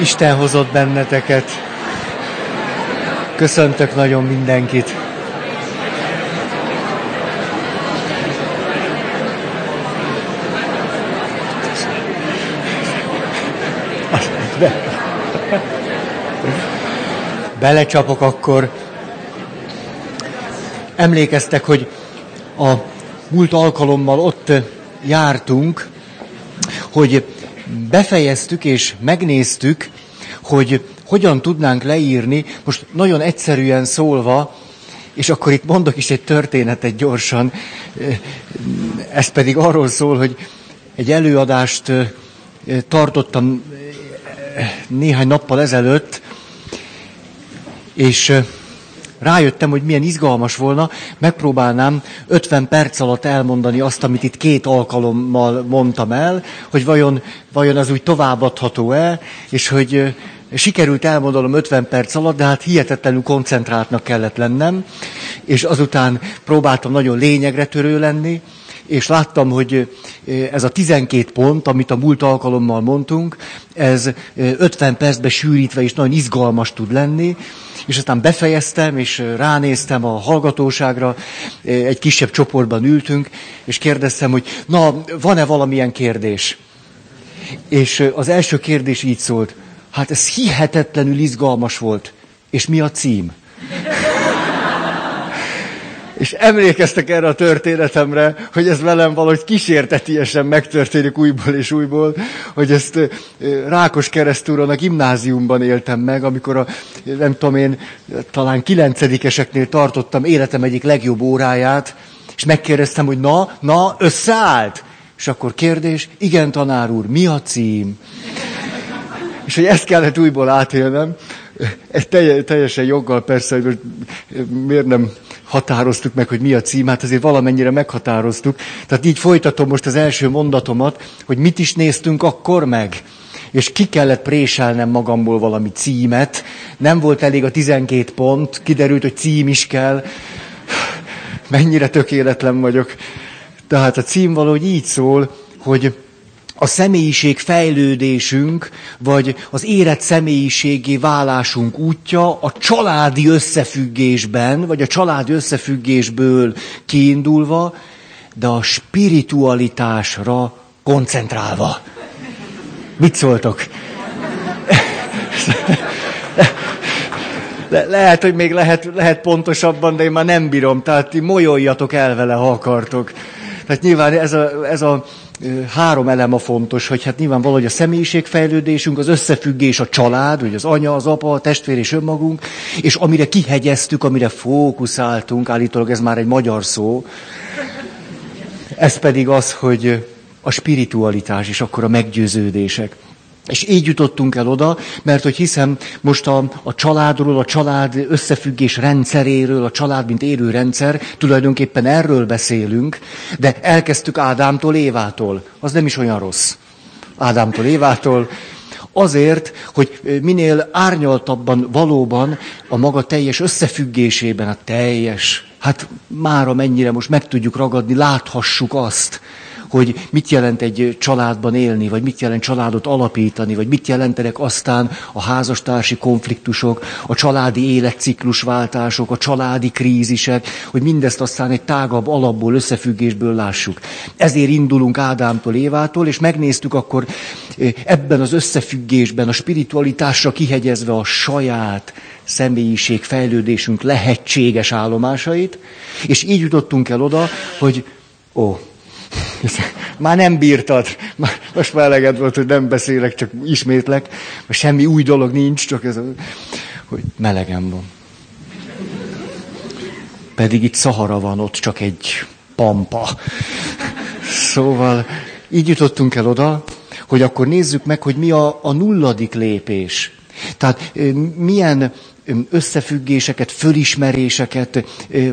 Isten hozott benneteket. Köszöntök nagyon mindenkit. Be. Belecsapok akkor. Emlékeztek, hogy a múlt alkalommal ott jártunk, hogy befejeztük és megnéztük, hogy hogyan tudnánk leírni, most nagyon egyszerűen szólva, és akkor itt mondok is egy történetet gyorsan, ez pedig arról szól, hogy egy előadást tartottam néhány nappal ezelőtt, és rájöttem, hogy milyen izgalmas volna, megpróbálnám 50 perc alatt elmondani azt, amit itt két alkalommal mondtam el, hogy vajon, vajon az úgy továbbadható-e, és hogy sikerült elmondanom 50 perc alatt, de hát hihetetlenül koncentráltnak kellett lennem, és azután próbáltam nagyon lényegre törő lenni, és láttam, hogy ez a 12 pont, amit a múlt alkalommal mondtunk, ez 50 percbe sűrítve is nagyon izgalmas tud lenni, és aztán befejeztem, és ránéztem a hallgatóságra, egy kisebb csoportban ültünk, és kérdeztem, hogy na, van-e valamilyen kérdés? És az első kérdés így szólt, hát ez hihetetlenül izgalmas volt. És mi a cím? És emlékeztek erre a történetemre, hogy ez velem valahogy kísértetiesen megtörténik újból és újból, hogy ezt Rákos keresztúron a gimnáziumban éltem meg, amikor a, nem tudom én, talán kilencedikeseknél tartottam életem egyik legjobb óráját, és megkérdeztem, hogy na, na, összeállt? És akkor kérdés, igen, tanár úr, mi a cím? És hogy ezt kellett újból átélnem, ez teljesen joggal persze, hogy miért nem határoztuk meg, hogy mi a cím, hát azért valamennyire meghatároztuk. Tehát így folytatom most az első mondatomat, hogy mit is néztünk akkor meg. És ki kellett préselnem magamból valami címet. Nem volt elég a 12 pont, kiderült, hogy cím is kell. Mennyire tökéletlen vagyok. Tehát a cím valahogy így szól, hogy a személyiség fejlődésünk, vagy az érett személyiségé válásunk útja a családi összefüggésben, vagy a családi összefüggésből kiindulva, de a spiritualitásra koncentrálva. Mit szóltok? Le, lehet, hogy még lehet, lehet pontosabban, de én már nem bírom. Tehát ti molyoljatok el vele, ha akartok. Tehát nyilván ez a, ez a három elem a fontos, hogy hát nyilván valahogy a személyiségfejlődésünk, az összefüggés a család, hogy az anya, az apa, a testvér és önmagunk, és amire kihegyeztük, amire fókuszáltunk, állítólag ez már egy magyar szó, ez pedig az, hogy a spiritualitás és akkor a meggyőződések. És így jutottunk el oda, mert hogy hiszem most a, a családról, a család összefüggés rendszeréről, a család mint élő rendszer, tulajdonképpen erről beszélünk, de elkezdtük Ádámtól, Évától. Az nem is olyan rossz. Ádámtól, Évától. Azért, hogy minél árnyaltabban valóban a maga teljes összefüggésében, a teljes, hát mára mennyire most meg tudjuk ragadni, láthassuk azt, hogy mit jelent egy családban élni, vagy mit jelent családot alapítani, vagy mit jelentenek aztán a házastársi konfliktusok, a családi életciklusváltások, a családi krízisek, hogy mindezt aztán egy tágabb alapból, összefüggésből lássuk. Ezért indulunk Ádámtól, Évától, és megnéztük akkor eh, ebben az összefüggésben, a spiritualitásra kihegyezve a saját személyiség fejlődésünk lehetséges állomásait, és így jutottunk el oda, hogy ó, már nem bírtad. Most már eleged volt, hogy nem beszélek, csak ismétlek. Mert semmi új dolog nincs, csak ez, a, hogy melegem van. Pedig itt Szahara van, ott csak egy pampa. Szóval így jutottunk el oda, hogy akkor nézzük meg, hogy mi a, a nulladik lépés. Tehát milyen összefüggéseket, fölismeréseket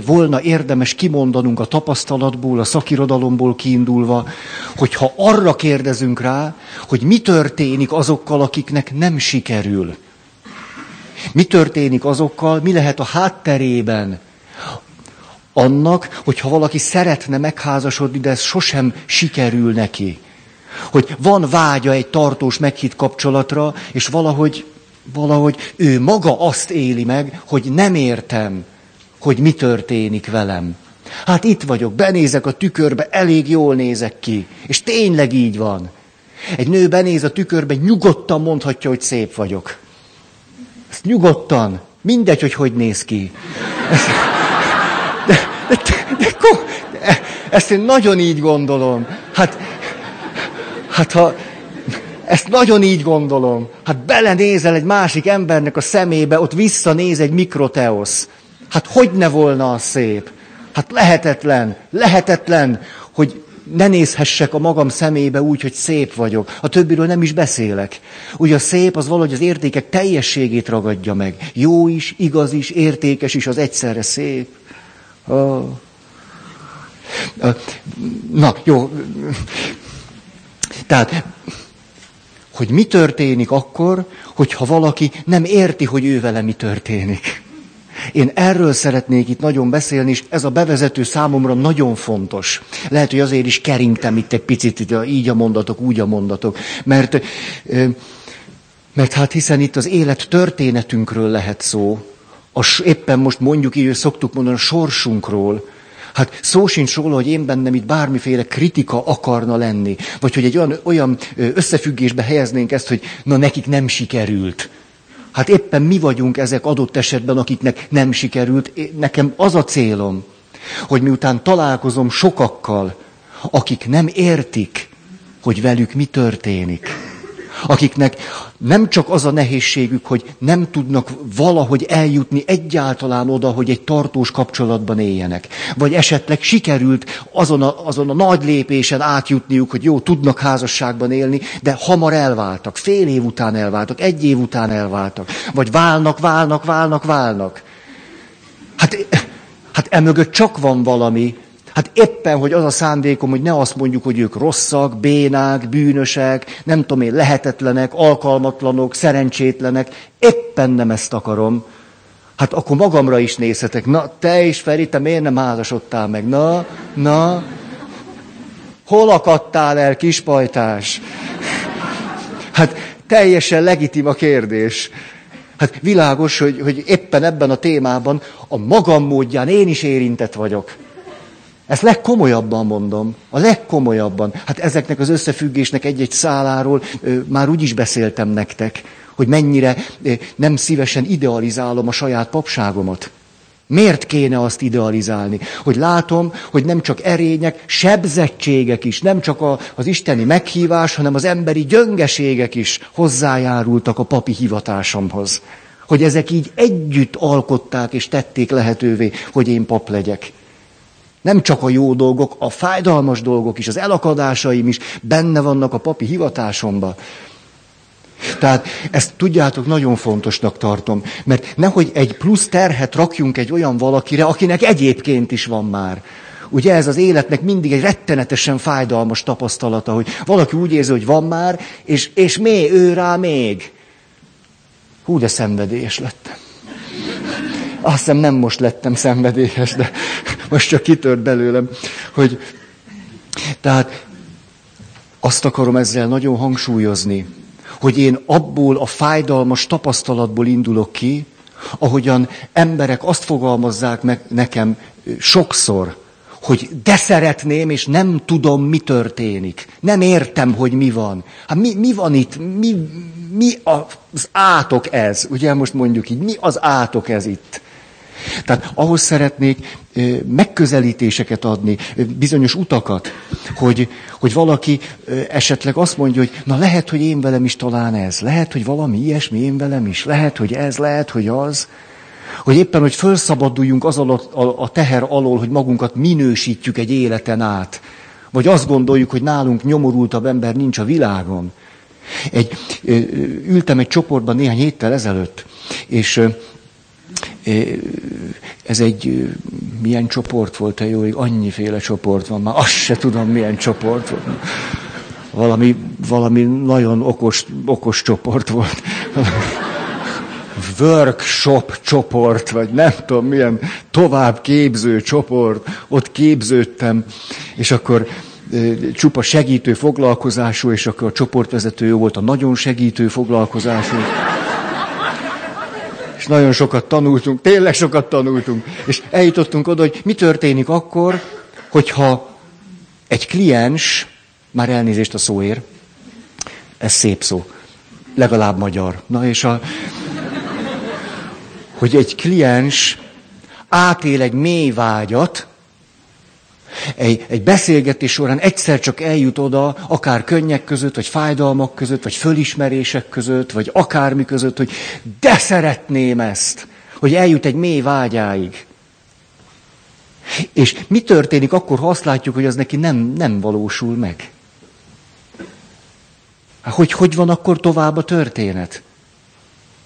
volna érdemes kimondanunk a tapasztalatból, a szakirodalomból kiindulva, hogyha arra kérdezünk rá, hogy mi történik azokkal, akiknek nem sikerül. Mi történik azokkal, mi lehet a hátterében annak, hogyha valaki szeretne megházasodni, de ez sosem sikerül neki. Hogy van vágya egy tartós meghitt kapcsolatra, és valahogy, valahogy ő maga azt éli meg, hogy nem értem, hogy mi történik velem. Hát itt vagyok, benézek a tükörbe, elég jól nézek ki. És tényleg így van. Egy nő benéz a tükörbe, nyugodtan mondhatja, hogy szép vagyok. Ezt nyugodtan. Mindegy, hogy hogy néz ki. De, de, de, de, ezt én nagyon így gondolom. Hát, hát ha, ezt nagyon így gondolom. Hát belenézel egy másik embernek a szemébe, ott visszanéz egy mikroteosz. Hát hogy ne volna az szép? Hát lehetetlen, lehetetlen, hogy ne nézhessek a magam szemébe úgy, hogy szép vagyok. A többiről nem is beszélek. Ugye a szép az valahogy az értékek teljességét ragadja meg. Jó is, igaz is, értékes is, az egyszerre szép. Oh. Na, jó. Tehát, hogy mi történik akkor, hogyha valaki nem érti, hogy ő vele mi történik. Én erről szeretnék itt nagyon beszélni, és ez a bevezető számomra nagyon fontos. Lehet, hogy azért is keringtem itt egy picit, így a mondatok, úgy a mondatok. Mert, mert hát hiszen itt az élet történetünkről lehet szó. A, éppen most mondjuk így, hogy szoktuk mondani, a sorsunkról. Hát szó sincs róla, hogy én bennem itt bármiféle kritika akarna lenni. Vagy hogy egy olyan, olyan összefüggésbe helyeznénk ezt, hogy na nekik nem sikerült. Hát éppen mi vagyunk ezek adott esetben, akiknek nem sikerült. Nekem az a célom, hogy miután találkozom sokakkal, akik nem értik, hogy velük mi történik, akiknek nem csak az a nehézségük, hogy nem tudnak valahogy eljutni egyáltalán oda, hogy egy tartós kapcsolatban éljenek. Vagy esetleg sikerült azon a, azon a nagy lépésen átjutniuk, hogy jó, tudnak házasságban élni, de hamar elváltak, fél év után elváltak, egy év után elváltak. Vagy válnak, válnak, válnak, válnak. Hát, hát emögött csak van valami, Hát éppen, hogy az a szándékom, hogy ne azt mondjuk, hogy ők rosszak, bénák, bűnösek, nem tudom én, lehetetlenek, alkalmatlanok, szerencsétlenek. Éppen nem ezt akarom. Hát akkor magamra is nézhetek. Na, te is, Feri, te miért nem házasodtál meg? Na, na, hol akadtál el, kispajtás? Hát teljesen legitim a kérdés. Hát világos, hogy, hogy éppen ebben a témában a magam módján én is érintett vagyok. Ezt legkomolyabban mondom, a legkomolyabban. Hát ezeknek az összefüggésnek egy-egy száláról ö, már úgy is beszéltem nektek, hogy mennyire ö, nem szívesen idealizálom a saját papságomat. Miért kéne azt idealizálni? Hogy látom, hogy nem csak erények, sebzettségek is, nem csak a, az isteni meghívás, hanem az emberi gyöngeségek is hozzájárultak a papi hivatásomhoz. Hogy ezek így együtt alkották és tették lehetővé, hogy én pap legyek. Nem csak a jó dolgok, a fájdalmas dolgok is, az elakadásaim is benne vannak a papi hivatásomba. Tehát ezt tudjátok, nagyon fontosnak tartom, mert nehogy egy plusz terhet rakjunk egy olyan valakire, akinek egyébként is van már. Ugye ez az életnek mindig egy rettenetesen fájdalmas tapasztalata, hogy valaki úgy érzi, hogy van már, és, és még, ő rá még. Hú, de szenvedélyes lettem. Azt hiszem nem most lettem szenvedélyes, de most csak kitört belőlem, hogy tehát azt akarom ezzel nagyon hangsúlyozni, hogy én abból a fájdalmas tapasztalatból indulok ki, ahogyan emberek azt fogalmazzák meg nekem sokszor, hogy de szeretném, és nem tudom, mi történik. Nem értem, hogy mi van. Hát mi, mi van itt? Mi, mi az átok ez? Ugye most mondjuk így, mi az átok ez itt? Tehát ahhoz szeretnék megközelítéseket adni, bizonyos utakat, hogy, hogy valaki esetleg azt mondja, hogy na lehet, hogy én velem is talán ez, lehet, hogy valami ilyesmi én velem is, lehet, hogy ez, lehet, hogy az. Hogy éppen, hogy felszabaduljunk az alatt, a, a teher alól, hogy magunkat minősítjük egy életen át. Vagy azt gondoljuk, hogy nálunk nyomorultabb ember nincs a világon. Egy, ültem egy csoportban néhány héttel ezelőtt, és ez egy milyen csoport volt, a jó, annyiféle csoport van, már azt se tudom, milyen csoport volt. Valami, valami nagyon okos, okos csoport volt. Workshop csoport, vagy nem tudom milyen tovább képző csoport, ott képződtem, és akkor csupa segítő foglalkozású, és akkor a csoportvezető jó volt a nagyon segítő foglalkozású. És nagyon sokat tanultunk, tényleg sokat tanultunk. És eljutottunk oda, hogy mi történik akkor, hogyha egy kliens, már elnézést a szóért, ez szép szó, legalább magyar. Na és a, hogy egy kliens átél egy mély vágyat, egy, egy beszélgetés során egyszer csak eljut oda, akár könnyek között, vagy fájdalmak között, vagy fölismerések között, vagy akármi között, hogy de szeretném ezt, hogy eljut egy mély vágyáig. És mi történik akkor, ha azt látjuk, hogy az neki nem, nem valósul meg? Hogy hogy van akkor tovább a történet?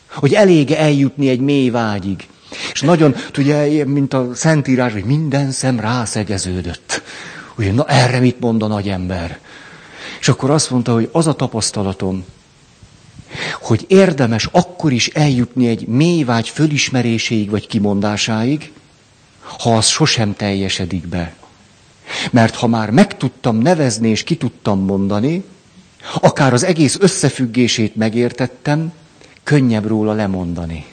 Hogy elége eljutni egy mély vágyig. És nagyon, ugye, mint a Szentírás, hogy minden szem rászegeződött. Ugye, na erre mit mond a nagy ember? És akkor azt mondta, hogy az a tapasztalatom, hogy érdemes akkor is eljutni egy mély vágy fölismeréséig vagy kimondásáig, ha az sosem teljesedik be. Mert ha már meg tudtam nevezni és ki tudtam mondani, akár az egész összefüggését megértettem, könnyebb róla lemondani.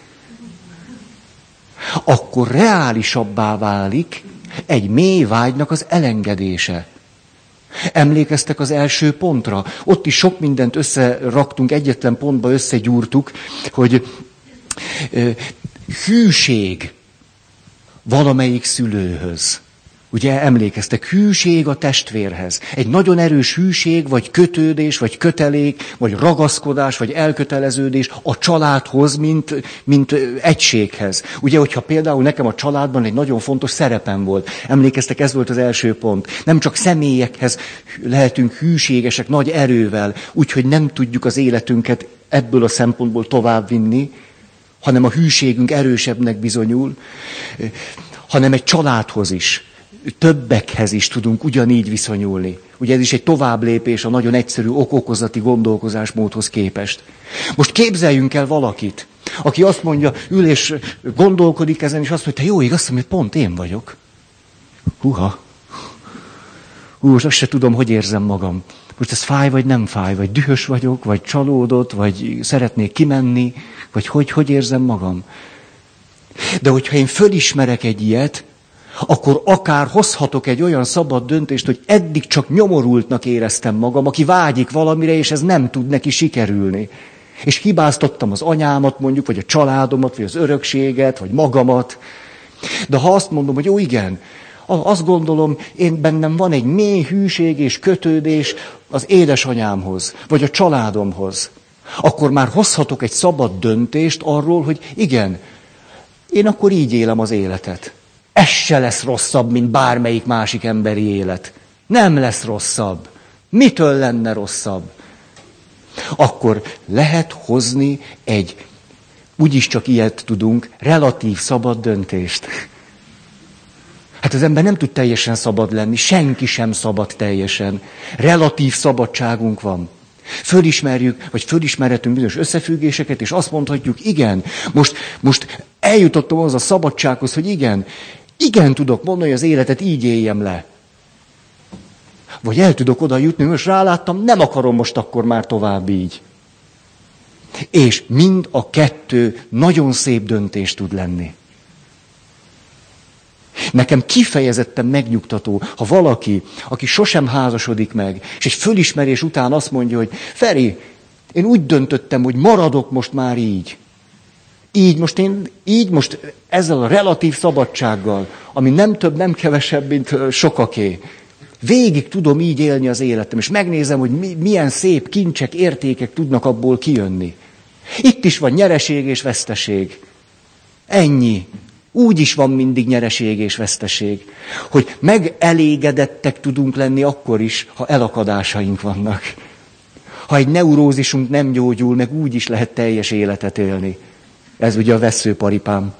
Akkor reálisabbá válik egy mély vágynak az elengedése. Emlékeztek az első pontra? Ott is sok mindent összeraktunk, egyetlen pontba összegyúrtuk, hogy hűség valamelyik szülőhöz. Ugye emlékeztek, hűség a testvérhez. Egy nagyon erős hűség, vagy kötődés, vagy kötelék, vagy ragaszkodás, vagy elköteleződés a családhoz, mint, mint egységhez. Ugye, hogyha például nekem a családban egy nagyon fontos szerepem volt. Emlékeztek, ez volt az első pont. Nem csak személyekhez lehetünk hűségesek nagy erővel, úgyhogy nem tudjuk az életünket ebből a szempontból továbbvinni, hanem a hűségünk erősebbnek bizonyul, hanem egy családhoz is többekhez is tudunk ugyanígy viszonyulni. Ugye ez is egy tovább a nagyon egyszerű okokozati gondolkozásmódhoz képest. Most képzeljünk el valakit, aki azt mondja, ül és gondolkodik ezen, és azt mondja, te jó igaz, hogy pont én vagyok. Huha. Hú, most azt se tudom, hogy érzem magam. Most ez fáj, vagy nem fáj, vagy dühös vagyok, vagy csalódott, vagy szeretnék kimenni, vagy hogy, hogy érzem magam. De hogyha én fölismerek egy ilyet, akkor akár hozhatok egy olyan szabad döntést, hogy eddig csak nyomorultnak éreztem magam, aki vágyik valamire, és ez nem tud neki sikerülni. És hibáztattam az anyámat mondjuk, vagy a családomat, vagy az örökséget, vagy magamat. De ha azt mondom, hogy jó igen, azt gondolom, én bennem van egy mély hűség és kötődés az édesanyámhoz, vagy a családomhoz, akkor már hozhatok egy szabad döntést arról, hogy igen, én akkor így élem az életet. Ez se lesz rosszabb, mint bármelyik másik emberi élet. Nem lesz rosszabb. Mitől lenne rosszabb? Akkor lehet hozni egy, úgyis csak ilyet tudunk, relatív szabad döntést. Hát az ember nem tud teljesen szabad lenni, senki sem szabad teljesen. Relatív szabadságunk van. Fölismerjük, vagy fölismerhetünk bizonyos összefüggéseket, és azt mondhatjuk, igen, most, most eljutottam az a szabadsághoz, hogy igen, igen tudok mondani, hogy az életet így éljem le. Vagy el tudok oda jutni, most ráláttam, nem akarom most akkor már tovább így. És mind a kettő nagyon szép döntés tud lenni. Nekem kifejezetten megnyugtató, ha valaki, aki sosem házasodik meg, és egy fölismerés után azt mondja, hogy Feri, én úgy döntöttem, hogy maradok most már így. Így most én, így most ezzel a relatív szabadsággal, ami nem több, nem kevesebb, mint sokaké, végig tudom így élni az életem, és megnézem, hogy mi, milyen szép kincsek, értékek tudnak abból kijönni. Itt is van nyereség és veszteség. Ennyi. Úgy is van mindig nyereség és veszteség, hogy megelégedettek tudunk lenni akkor is, ha elakadásaink vannak. Ha egy neurózisunk nem gyógyul, meg úgy is lehet teljes életet élni. Ez ugye a veszőparipám.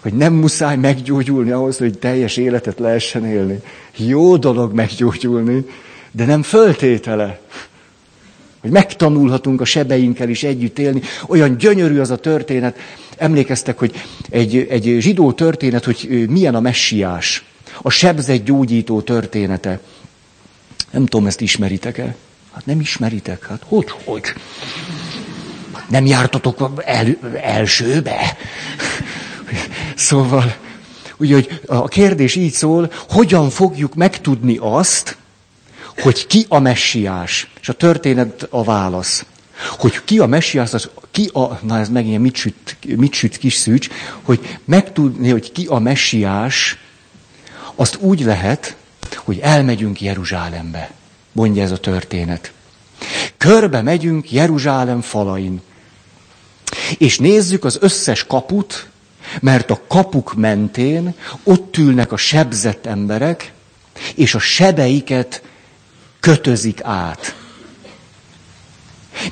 Hogy nem muszáj meggyógyulni ahhoz, hogy teljes életet lehessen élni. Jó dolog meggyógyulni, de nem föltétele. Hogy megtanulhatunk a sebeinkkel is együtt élni. Olyan gyönyörű az a történet. Emlékeztek, hogy egy, egy zsidó történet, hogy milyen a messiás. A sebzett gyógyító története. Nem tudom, ezt ismeritek-e? Hát nem ismeritek, hát hogy, hogy? Nem jártatok el, elsőbe? Szóval, ugye, hogy a kérdés így szól, hogyan fogjuk megtudni azt, hogy ki a messiás. És a történet a válasz. Hogy ki a messiás, az ki a, na ez megint mit süt, mit süt kis szűcs, hogy megtudni, hogy ki a messiás, azt úgy lehet, hogy elmegyünk Jeruzsálembe, mondja ez a történet. Körbe megyünk Jeruzsálem falain. És nézzük az összes kaput, mert a kapuk mentén ott ülnek a sebzett emberek, és a sebeiket kötözik át.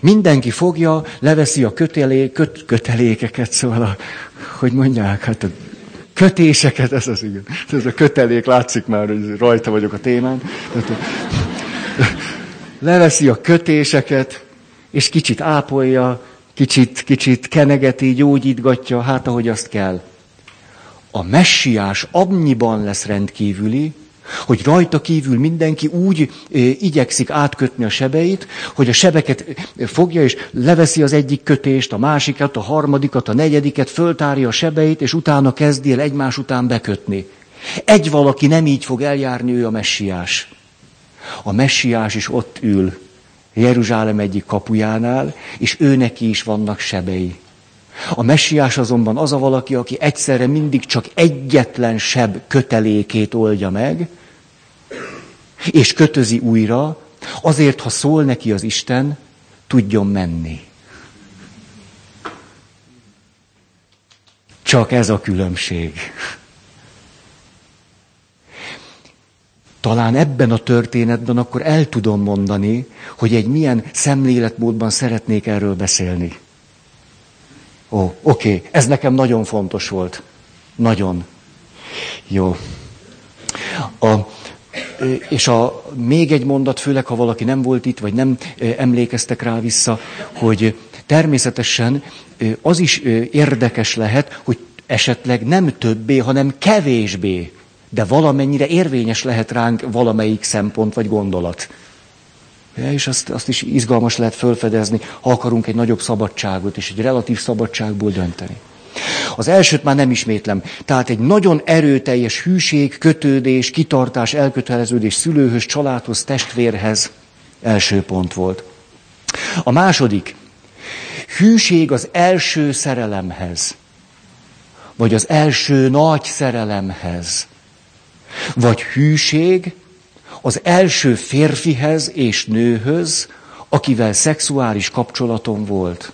Mindenki fogja, leveszi a kötelé, köt, kötelékeket, szóval, a, hogy mondják, hát a kötéseket, ez az igen. Ez a kötelék, látszik már, hogy rajta vagyok a témán. Leveszi a kötéseket, és kicsit ápolja, kicsit, kicsit kenegeti, gyógyítgatja, hát ahogy azt kell. A messiás annyiban lesz rendkívüli, hogy rajta kívül mindenki úgy igyekszik átkötni a sebeit, hogy a sebeket fogja, és leveszi az egyik kötést, a másikat, a harmadikat, a negyediket, föltárja a sebeit, és utána kezdi el egymás után bekötni. Egy valaki nem így fog eljárni, ő a messiás. A messiás is ott ül, Jeruzsálem egyik kapujánál, és ő is vannak sebei. A messiás azonban az a valaki, aki egyszerre mindig csak egyetlen seb kötelékét oldja meg, és kötözi újra, azért, ha szól neki az Isten, tudjon menni. Csak ez a különbség. Talán ebben a történetben akkor el tudom mondani, hogy egy milyen szemléletmódban szeretnék erről beszélni. Ó, oké, okay. ez nekem nagyon fontos volt. Nagyon. Jó. A, és a, még egy mondat, főleg ha valaki nem volt itt, vagy nem emlékeztek rá vissza, hogy természetesen az is érdekes lehet, hogy esetleg nem többé, hanem kevésbé, de valamennyire érvényes lehet ránk valamelyik szempont vagy gondolat. Ja, és azt, azt is izgalmas lehet felfedezni, ha akarunk egy nagyobb szabadságot és egy relatív szabadságból dönteni. Az elsőt már nem ismétlem. Tehát egy nagyon erőteljes hűség, kötődés, kitartás, elköteleződés szülőhöz, családhoz, testvérhez első pont volt. A második, hűség az első szerelemhez, vagy az első nagy szerelemhez, vagy hűség az első férfihez és nőhöz, akivel szexuális kapcsolatom volt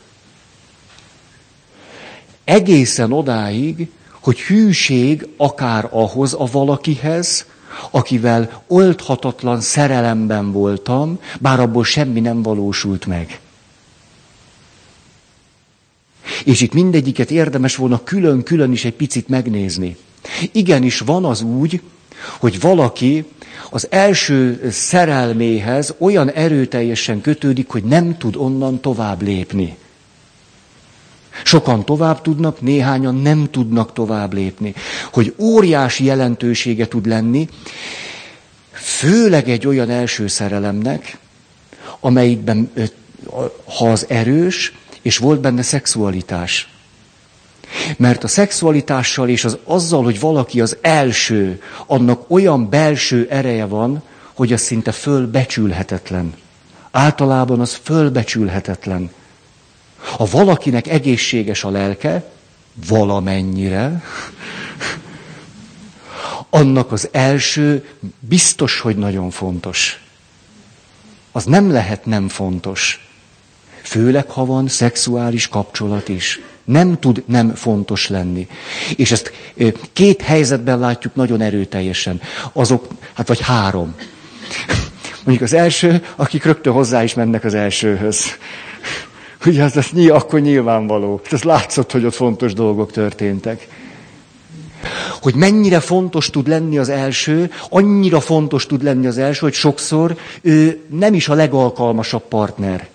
egészen odáig, hogy hűség akár ahhoz a valakihez, akivel oldhatatlan szerelemben voltam, bár abból semmi nem valósult meg. És itt mindegyiket érdemes volna külön-külön is egy picit megnézni. Igenis van az úgy, hogy valaki az első szerelméhez olyan erőteljesen kötődik, hogy nem tud onnan tovább lépni. Sokan tovább tudnak, néhányan nem tudnak tovább lépni. Hogy óriási jelentősége tud lenni, főleg egy olyan első szerelemnek, amelyikben, ha az erős, és volt benne szexualitás. Mert a szexualitással és az azzal, hogy valaki az első, annak olyan belső ereje van, hogy az szinte fölbecsülhetetlen. Általában az fölbecsülhetetlen. Ha valakinek egészséges a lelke, valamennyire, annak az első biztos, hogy nagyon fontos. Az nem lehet nem fontos. Főleg, ha van szexuális kapcsolat is. Nem tud nem fontos lenni. És ezt két helyzetben látjuk nagyon erőteljesen. Azok, hát vagy három. Mondjuk az első, akik rögtön hozzá is mennek az elsőhöz. Ugye az, az akkor nyilvánvaló. Ez látszott, hogy ott fontos dolgok történtek. Hogy mennyire fontos tud lenni az első, annyira fontos tud lenni az első, hogy sokszor ő nem is a legalkalmasabb partner.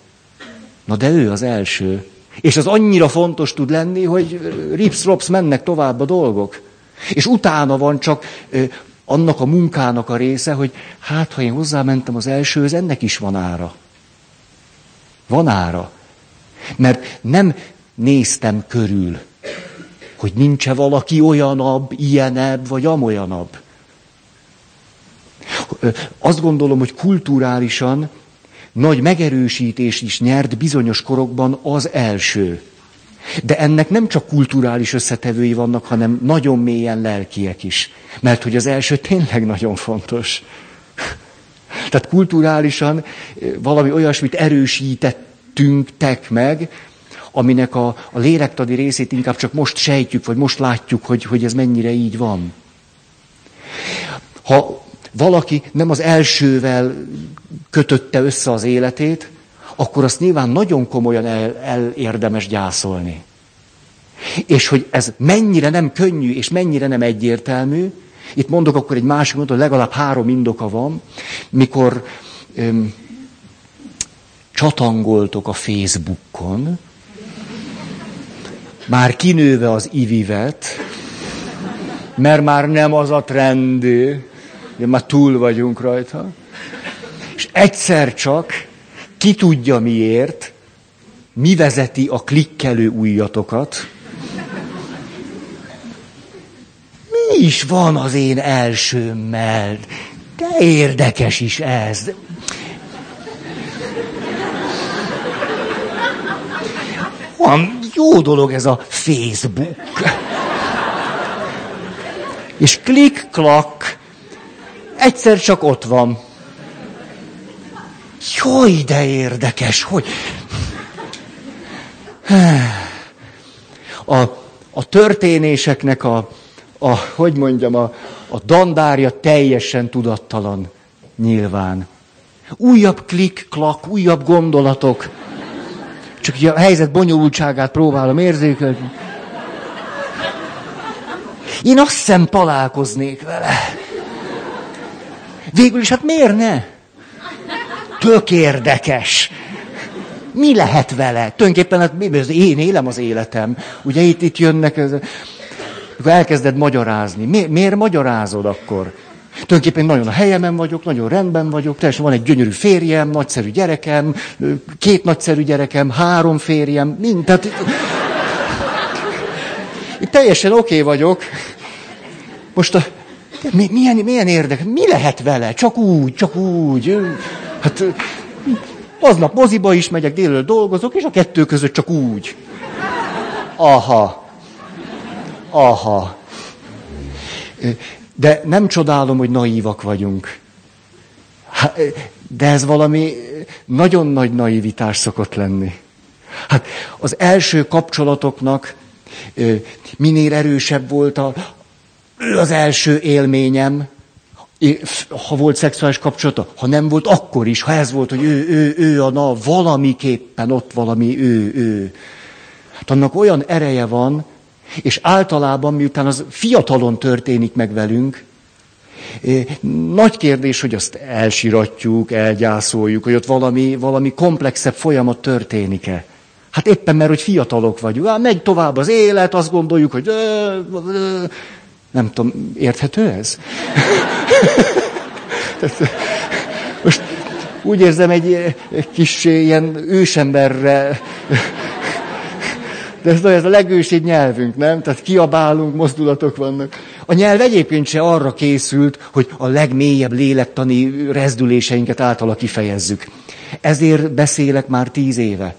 Na de ő az első. És az annyira fontos tud lenni, hogy rips mennek tovább a dolgok. És utána van csak annak a munkának a része, hogy hát, ha én hozzámentem az elsőhöz, ennek is van ára. Van ára. Mert nem néztem körül, hogy nincs-e valaki olyanabb, ilyenebb, vagy amolyanabb. Azt gondolom, hogy kulturálisan nagy megerősítés is nyert bizonyos korokban az első. De ennek nem csak kulturális összetevői vannak, hanem nagyon mélyen lelkiek is. Mert hogy az első tényleg nagyon fontos. Tehát kulturálisan valami olyasmit erősítettünk tek meg, aminek a, a lélektadi részét inkább csak most sejtjük, vagy most látjuk, hogy, hogy ez mennyire így van. Ha valaki nem az elsővel kötötte össze az életét, akkor azt nyilván nagyon komolyan el, el érdemes gyászolni. És hogy ez mennyire nem könnyű, és mennyire nem egyértelmű, itt mondok akkor egy másik mondatot, legalább három indoka van, mikor öm, csatangoltok a Facebookon, már kinőve az ivivet, mert már nem az a trendi, már túl vagyunk rajta, és egyszer csak ki tudja miért, mi vezeti a klikkelő újjatokat, mi is van az én elsőmmel, de érdekes is ez. Van jó dolog ez a Facebook. És klik-klak, egyszer csak ott van. Jó, de érdekes, hogy... A, a történéseknek a, a, hogy mondjam, a, a dandárja teljesen tudattalan nyilván. Újabb klik-klak, újabb gondolatok. Csak a helyzet bonyolultságát próbálom érzékelni. Én azt hiszem találkoznék vele. Végül is, hát miért ne? Tök érdekes. Mi lehet vele? Tulajdonképpen hát mi, én élem az életem. Ugye itt, itt jönnek, ez, akkor elkezded magyarázni. Mi, miért magyarázod akkor? Tulajdonképpen nagyon a helyemen vagyok, nagyon rendben vagyok, teljesen van egy gyönyörű férjem, nagyszerű gyerekem, két nagyszerű gyerekem, három férjem, mind. Tehát, én teljesen oké okay vagyok. Most a, mi, milyen, milyen érdekes, mi lehet vele? Csak úgy, csak úgy. Hát aznap moziba is megyek, délelőtt dolgozok, és a kettő között csak úgy. Aha. Aha. De nem csodálom, hogy naívak vagyunk. De ez valami nagyon nagy naivitás szokott lenni. Hát az első kapcsolatoknak minél erősebb volt a, az első élményem, ha volt szexuális kapcsolata, ha nem volt, akkor is, ha ez volt, hogy ő, ő, ő a na, valamiképpen ott valami ő, ő. Hát annak olyan ereje van, és általában, miután az fiatalon történik meg velünk, nagy kérdés, hogy azt elsiratjuk, elgyászoljuk, hogy ott valami, valami komplexebb folyamat történik-e. Hát éppen mert, hogy fiatalok vagyunk. Hát megy tovább az élet, azt gondoljuk, hogy... Nem tudom, érthető ez? Most úgy érzem, egy kis ilyen ősemberre de ez, ez a legősibb nyelvünk, nem? Tehát kiabálunk, mozdulatok vannak. A nyelv egyébként se arra készült, hogy a legmélyebb lélektani rezdüléseinket általa kifejezzük. Ezért beszélek már tíz éve.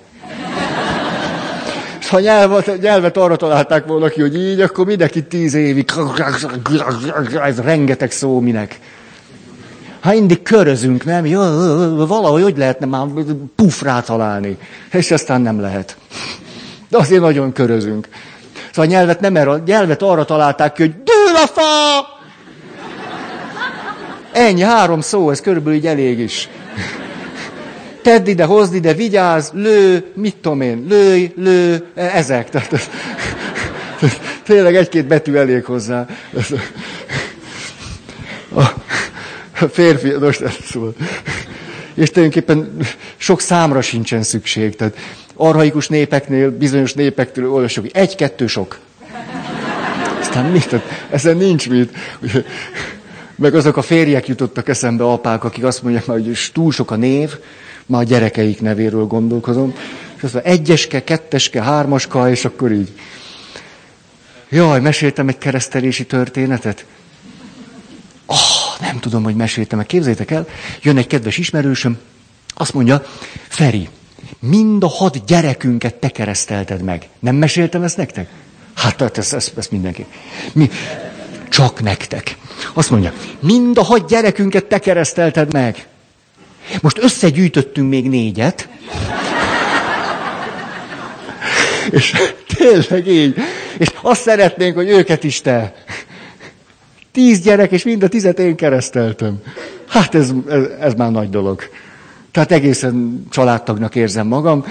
Ha nyelvet, nyelvet arra találták volna ki, hogy így, akkor mindenki tíz évig. Ez rengeteg szó minek. Ha mindig körözünk, nem? Jó, valahogy hogy lehetne már pufrá találni. És aztán nem lehet. De azért nagyon körözünk. Szóval a nyelvet nem erre, nyelvet arra találták ki, hogy dől a fa! Ennyi, három szó, ez körülbelül így elég is. Tedd ide, hozd ide, vigyázz, lő, mit tudom én, lőj, lő, ezek. Tehát, tényleg egy-két betű elég hozzá. A férfi, most ez szól. És tulajdonképpen sok számra sincsen szükség. Tehát arhaikus népeknél, bizonyos népektől olvasok, hogy egy-kettő sok. Aztán mit? Ezen nincs mit. Meg azok a férjek jutottak eszembe, apák, akik azt mondják, hogy túl sok a név, már a gyerekeik nevéről gondolkozom. És azt mondja, egyeske, ketteske, hármaska, és akkor így. Jaj, meséltem egy keresztelési történetet? Oh, nem tudom, hogy meséltem-e. Képzeljétek el, jön egy kedves ismerősöm, azt mondja, Feri, mind a hat gyerekünket te keresztelted meg. Nem meséltem ezt nektek? Hát, hát ez, ez, ez mindenki. Mi? Csak nektek. Azt mondja, mind a hat gyerekünket te keresztelted meg. Most összegyűjtöttünk még négyet. És tényleg így. És azt szeretnénk, hogy őket is te. Tíz gyerek, és mind a tizet én kereszteltem. Hát ez, ez, ez már nagy dolog. Tehát egészen családtagnak érzem magam.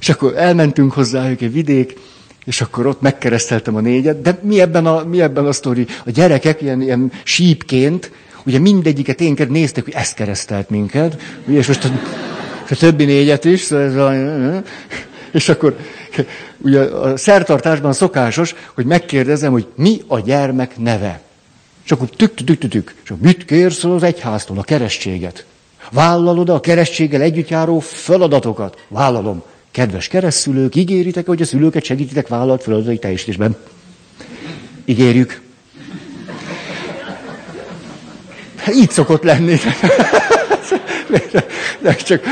És akkor elmentünk hozzájuk egy vidék, és akkor ott megkereszteltem a négyet. De mi ebben a, mi ebben a sztori? A gyerekek ilyen, ilyen sípként, ugye mindegyiket én néztek, hogy ezt keresztelt minket. És most a, a többi négyet is. Szóval és akkor ugye a szertartásban szokásos, hogy megkérdezem, hogy mi a gyermek neve. És akkor tük tük tük tük És mit kérsz az egyháztól? A keresztséget. Vállalod a keresztséggel együtt járó feladatokat? Vállalom. Kedves keresztülők, ígéritek, hogy a szülőket segítitek vállalt feladatai teljesítésben? Ígérjük. Így szokott lenni. De csak,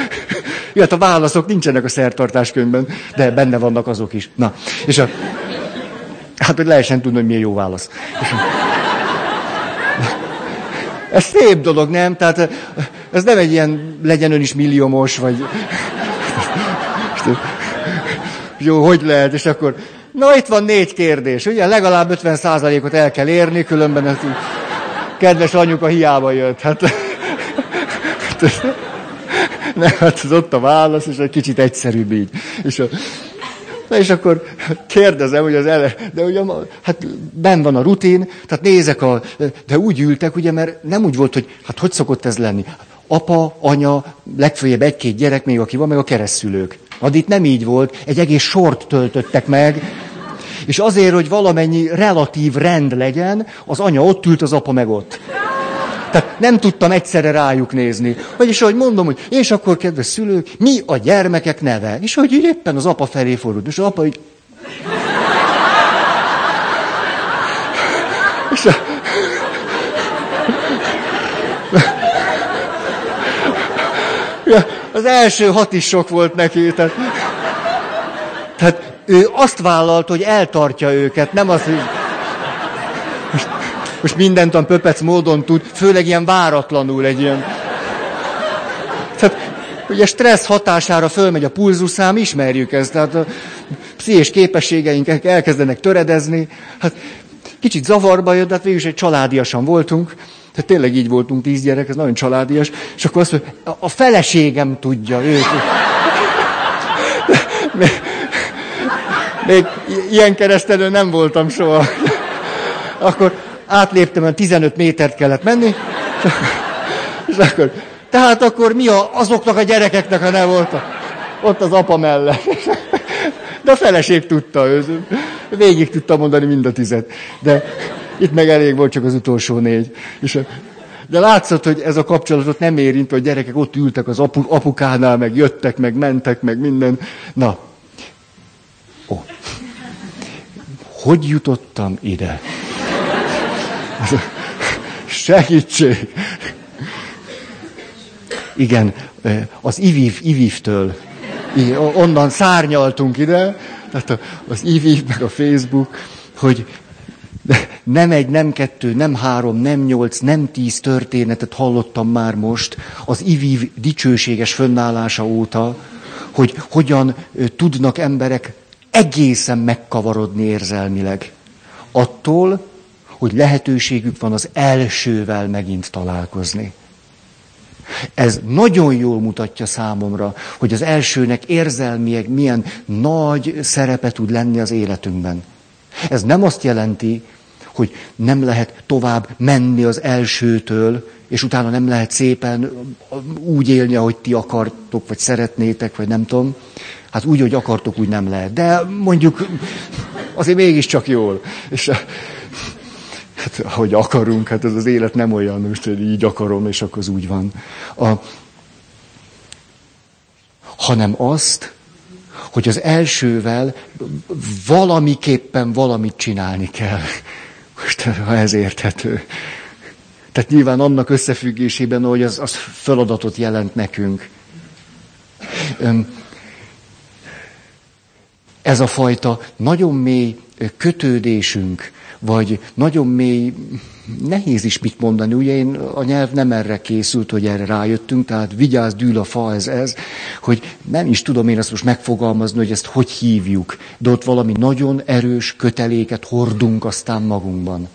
hát a válaszok nincsenek a szertartáskönyvben, de benne vannak azok is. Na, és a, hát hogy lehessen tudni, hogy milyen jó válasz. És a, ez szép dolog, nem? Tehát ez nem egy ilyen legyen ön is milliómos, vagy... Jó, hogy lehet? És akkor, na itt van négy kérdés, ugye? Legalább 50%-ot el kell érni, különben ez kedves anyuka hiába jött. Hát, nem, hát ez ott a válasz, és egy kicsit egyszerűbb így. És a, Na és akkor kérdezem, hogy az ele, de ugye, hát ben van a rutin, tehát nézek a, de úgy ültek, ugye, mert nem úgy volt, hogy, hát hogy szokott ez lenni? Apa, anya, legfőjebb egy-két gyerek még, aki van, meg a keresztülők. Ad itt nem így volt, egy egész sort töltöttek meg, és azért, hogy valamennyi relatív rend legyen, az anya ott ült, az apa meg ott. Tehát nem tudtam egyszerre rájuk nézni. Vagyis, ahogy mondom, hogy és akkor, kedves szülők, mi a gyermekek neve? És hogy így éppen az apa felé fordult. És az apa így... És a... Ja, az első hat is sok volt neki. Tehát, tehát ő azt vállalta, hogy eltartja őket, nem az, hogy most mindent a pöpec módon tud, főleg ilyen váratlanul egy ilyen... Tehát, ugye stressz hatására fölmegy a pulzuszám, ismerjük ezt, tehát a pszichés képességeink elkezdenek töredezni. Hát kicsit zavarba jött, de hát végül is egy családiasan voltunk. Tehát tényleg így voltunk, tíz gyerek, ez nagyon családias. És akkor azt mondja, a feleségem tudja, ők. Még, ilyen keresztelő nem voltam soha. Akkor átléptem, mert 15 métert kellett menni, és akkor, tehát akkor mi a, azoknak a gyerekeknek a nem volt a, ott az apa mellett. De a feleség tudta, ő végig tudta mondani mind a tizet. De itt meg elég volt csak az utolsó négy. És de látszott, hogy ez a kapcsolatot nem érint, hogy gyerekek ott ültek az apu, apukánál, meg jöttek, meg mentek, meg minden. Na. Ó. Hogy jutottam ide? Segítség! Igen, az IVIV, IVIV-től, onnan szárnyaltunk ide, tehát az IVIV, meg a Facebook, hogy nem egy, nem kettő, nem három, nem nyolc, nem tíz történetet hallottam már most az IVIV dicsőséges fönnállása óta, hogy hogyan tudnak emberek egészen megkavarodni érzelmileg. Attól, hogy lehetőségük van az elsővel megint találkozni. Ez nagyon jól mutatja számomra, hogy az elsőnek érzelmiek milyen nagy szerepe tud lenni az életünkben. Ez nem azt jelenti, hogy nem lehet tovább menni az elsőtől, és utána nem lehet szépen úgy élni, ahogy ti akartok, vagy szeretnétek, vagy nem tudom. Hát úgy, hogy akartok, úgy nem lehet. De mondjuk azért mégiscsak jól. És Hát, hogy akarunk, hát ez az élet nem olyan, most, hogy így akarom, és akkor az úgy van. A, hanem azt, hogy az elsővel valamiképpen valamit csinálni kell. Most, ha ez érthető. Tehát nyilván annak összefüggésében, hogy az, az feladatot jelent nekünk. Ez a fajta nagyon mély kötődésünk, vagy nagyon mély, nehéz is mit mondani, ugye én, a nyelv nem erre készült, hogy erre rájöttünk, tehát vigyázz, dűl a fa, ez ez, hogy nem is tudom én ezt most megfogalmazni, hogy ezt hogy hívjuk, de ott valami nagyon erős köteléket hordunk aztán magunkban.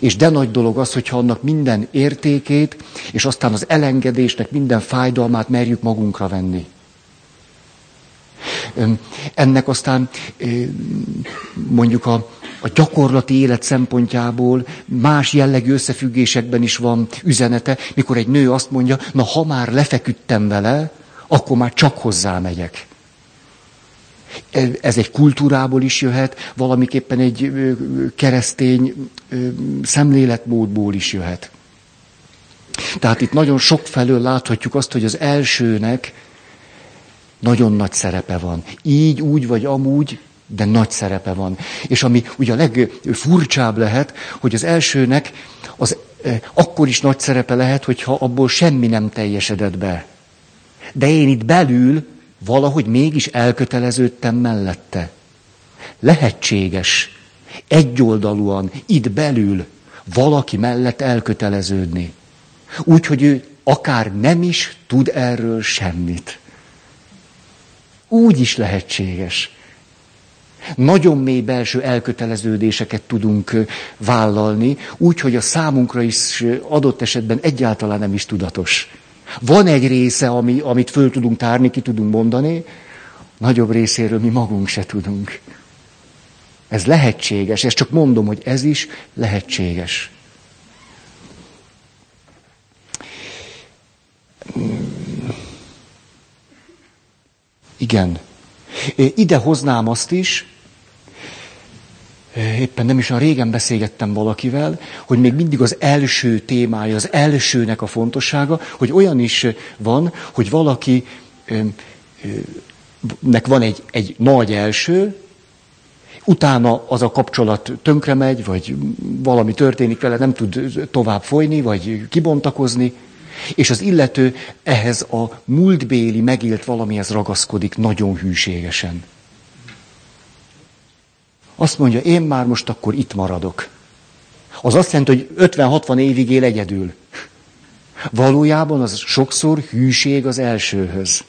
És de nagy dolog az, hogyha annak minden értékét, és aztán az elengedésnek minden fájdalmát merjük magunkra venni. Ennek aztán mondjuk a, a gyakorlati élet szempontjából más jellegű összefüggésekben is van üzenete, mikor egy nő azt mondja, na ha már lefeküdtem vele, akkor már csak hozzá megyek. Ez egy kultúrából is jöhet, valamiképpen egy keresztény szemléletmódból is jöhet. Tehát itt nagyon sok felől láthatjuk azt, hogy az elsőnek nagyon nagy szerepe van. Így, úgy vagy amúgy, de nagy szerepe van. És ami ugye a legfurcsább lehet, hogy az elsőnek az akkor is nagy szerepe lehet, hogyha abból semmi nem teljesedett be. De én itt belül valahogy mégis elköteleződtem mellette. Lehetséges egyoldalúan itt belül valaki mellett elköteleződni. Úgy, hogy ő akár nem is tud erről semmit. Úgy is lehetséges. Nagyon mély belső elköteleződéseket tudunk vállalni, úgy, hogy a számunkra is adott esetben egyáltalán nem is tudatos. Van egy része, ami, amit föl tudunk tárni, ki tudunk mondani, nagyobb részéről mi magunk se tudunk. Ez lehetséges, ezt csak mondom, hogy ez is lehetséges. Igen. Ide hoznám azt is, éppen nem is a régen beszélgettem valakivel, hogy még mindig az első témája, az elsőnek a fontossága, hogy olyan is van, hogy valaki nek van egy, egy nagy első, utána az a kapcsolat tönkre megy, vagy valami történik vele, nem tud tovább folyni, vagy kibontakozni, és az illető ehhez a múltbéli megélt valamihez ragaszkodik nagyon hűségesen. Azt mondja, én már most akkor itt maradok. Az azt jelenti, hogy 50-60 évig él egyedül. Valójában az sokszor hűség az elsőhöz.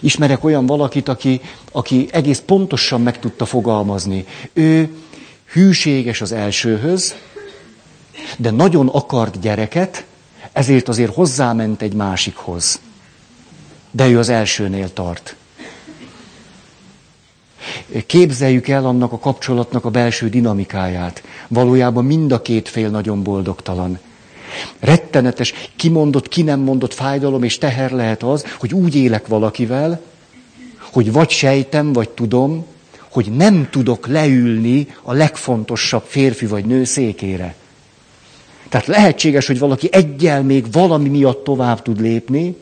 Ismerek olyan valakit, aki, aki egész pontosan meg tudta fogalmazni. Ő hűséges az elsőhöz, de nagyon akart gyereket, ezért azért hozzáment egy másikhoz. De ő az elsőnél tart. Képzeljük el annak a kapcsolatnak a belső dinamikáját. Valójában mind a két fél nagyon boldogtalan. Rettenetes, kimondott, ki nem mondott fájdalom és teher lehet az, hogy úgy élek valakivel, hogy vagy sejtem, vagy tudom, hogy nem tudok leülni a legfontosabb férfi vagy nő székére. Tehát lehetséges, hogy valaki egyel még valami miatt tovább tud lépni,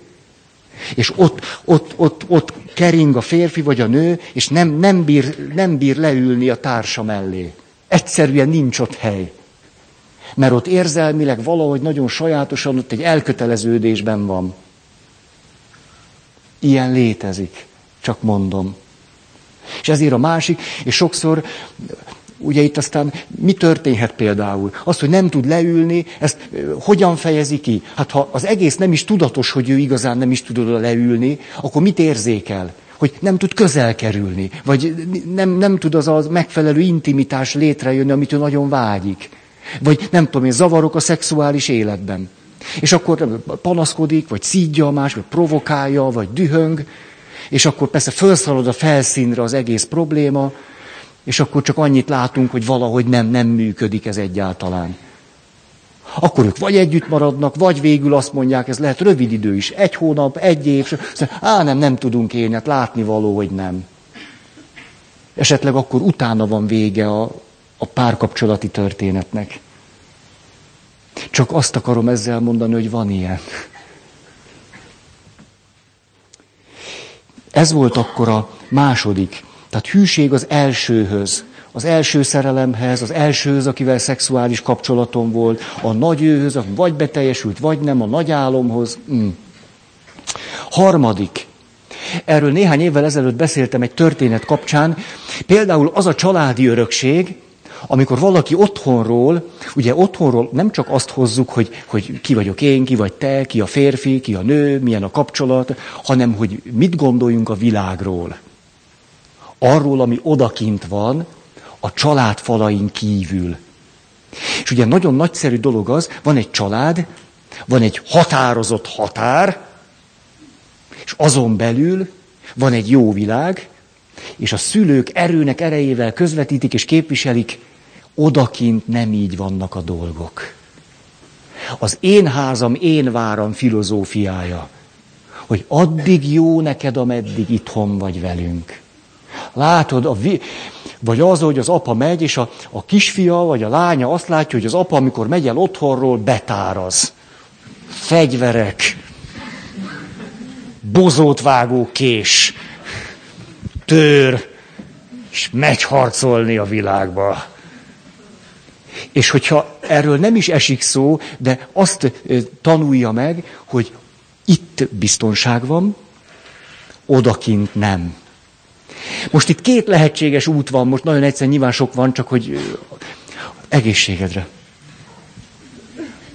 és ott, ott, ott, ott kering a férfi vagy a nő, és nem, nem, bír, nem bír leülni a társa mellé. Egyszerűen nincs ott hely. Mert ott érzelmileg valahogy nagyon sajátosan ott egy elköteleződésben van. Ilyen létezik, csak mondom. És ezért a másik, és sokszor Ugye itt aztán mi történhet például? Az, hogy nem tud leülni, ezt hogyan fejezi ki? Hát ha az egész nem is tudatos, hogy ő igazán nem is tud oda leülni, akkor mit érzékel? Hogy nem tud közel kerülni, vagy nem, nem tud az a megfelelő intimitás létrejönni, amit ő nagyon vágyik. Vagy nem tudom én, zavarok a szexuális életben. És akkor panaszkodik, vagy szídja a más, vagy provokálja, vagy dühöng, és akkor persze felszalad a felszínre az egész probléma, és akkor csak annyit látunk, hogy valahogy nem, nem működik ez egyáltalán. Akkor ők vagy együtt maradnak, vagy végül azt mondják, ez lehet rövid idő is, egy hónap, egy év, á nem, nem tudunk élni, hát látni való, hogy nem. Esetleg akkor utána van vége a, a párkapcsolati történetnek. Csak azt akarom ezzel mondani, hogy van ilyen. Ez volt akkor a második. Tehát hűség az elsőhöz, az első szerelemhez, az elsőhöz, akivel szexuális kapcsolatom volt, a nagy aki vagy beteljesült, vagy nem, a nagy álomhoz. Mm. Harmadik. Erről néhány évvel ezelőtt beszéltem egy történet kapcsán. Például az a családi örökség, amikor valaki otthonról, ugye otthonról nem csak azt hozzuk, hogy, hogy ki vagyok én, ki vagy te, ki a férfi, ki a nő, milyen a kapcsolat, hanem hogy mit gondoljunk a világról. Arról, ami odakint van, a család falain kívül. És ugye nagyon nagyszerű dolog az, van egy család, van egy határozott határ, és azon belül van egy jó világ, és a szülők erőnek erejével közvetítik és képviselik, odakint nem így vannak a dolgok. Az én házam, én váram filozófiája, hogy addig jó neked, ameddig itthon vagy velünk. Látod, a vi- vagy az, hogy az apa megy, és a, a kisfia vagy a lánya azt látja, hogy az apa, amikor megy el otthonról, betáraz. Fegyverek, bozót vágó kés, tör, és megy harcolni a világba. És hogyha erről nem is esik szó, de azt tanulja meg, hogy itt biztonság van, odakint nem. Most itt két lehetséges út van, most nagyon egyszer nyilván sok van, csak hogy egészségedre.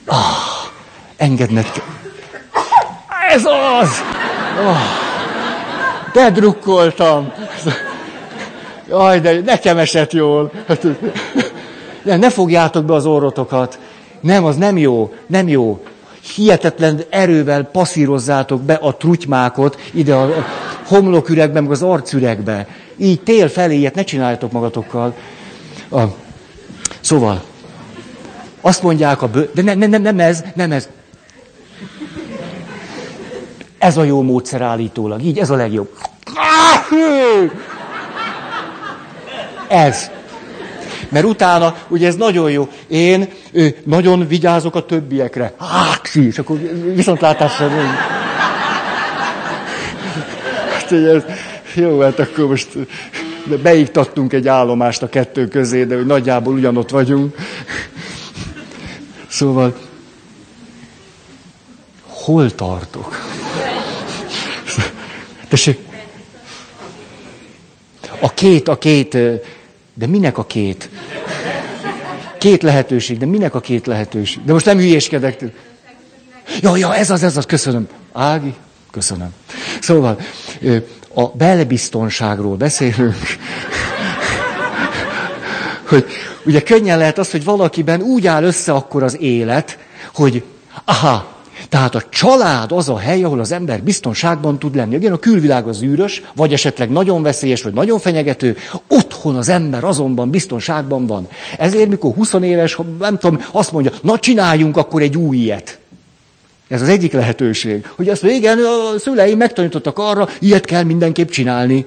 Ah, engedned kell. Ez az! Oh, de drukkoltam. Jaj, de nekem esett jól. Nem, ne fogjátok be az orrotokat. Nem, az nem jó, nem jó. Hihetetlen erővel passzírozzátok be a trutymákot ide a homloküregbe, meg az arcüregbe. Így tél felé ilyet ne csináljatok magatokkal. A, szóval, azt mondják a bő... De ne, ne, nem, nem ez, nem ez. Ez a jó módszer állítólag. Így, ez a legjobb. Ez. Mert utána, ugye ez nagyon jó, én ő, nagyon vigyázok a többiekre. Háksi, és akkor viszontlátásra. Hát, ez, jó, hát akkor most beiktattunk egy állomást a kettő közé, de hogy nagyjából ugyanott vagyunk. Szóval, hol tartok? Tessék, a két, a két, de minek a két? Két lehetőség, de minek a két lehetőség? De most nem hülyéskedek. Ja, ja, ez az, ez az, köszönöm. Ági, köszönöm. Szóval, a belbiztonságról beszélünk, hogy ugye könnyen lehet az, hogy valakiben úgy áll össze akkor az élet, hogy aha, tehát a család az a hely, ahol az ember biztonságban tud lenni. Igen, a külvilág az űrös, vagy esetleg nagyon veszélyes, vagy nagyon fenyegető, otthon az ember azonban biztonságban van. Ezért, mikor 20 éves, nem tudom, azt mondja, na csináljunk akkor egy új ilyet. Ez az egyik lehetőség. Hogy azt mondja, igen, a szüleim megtanítottak arra, ilyet kell mindenképp csinálni.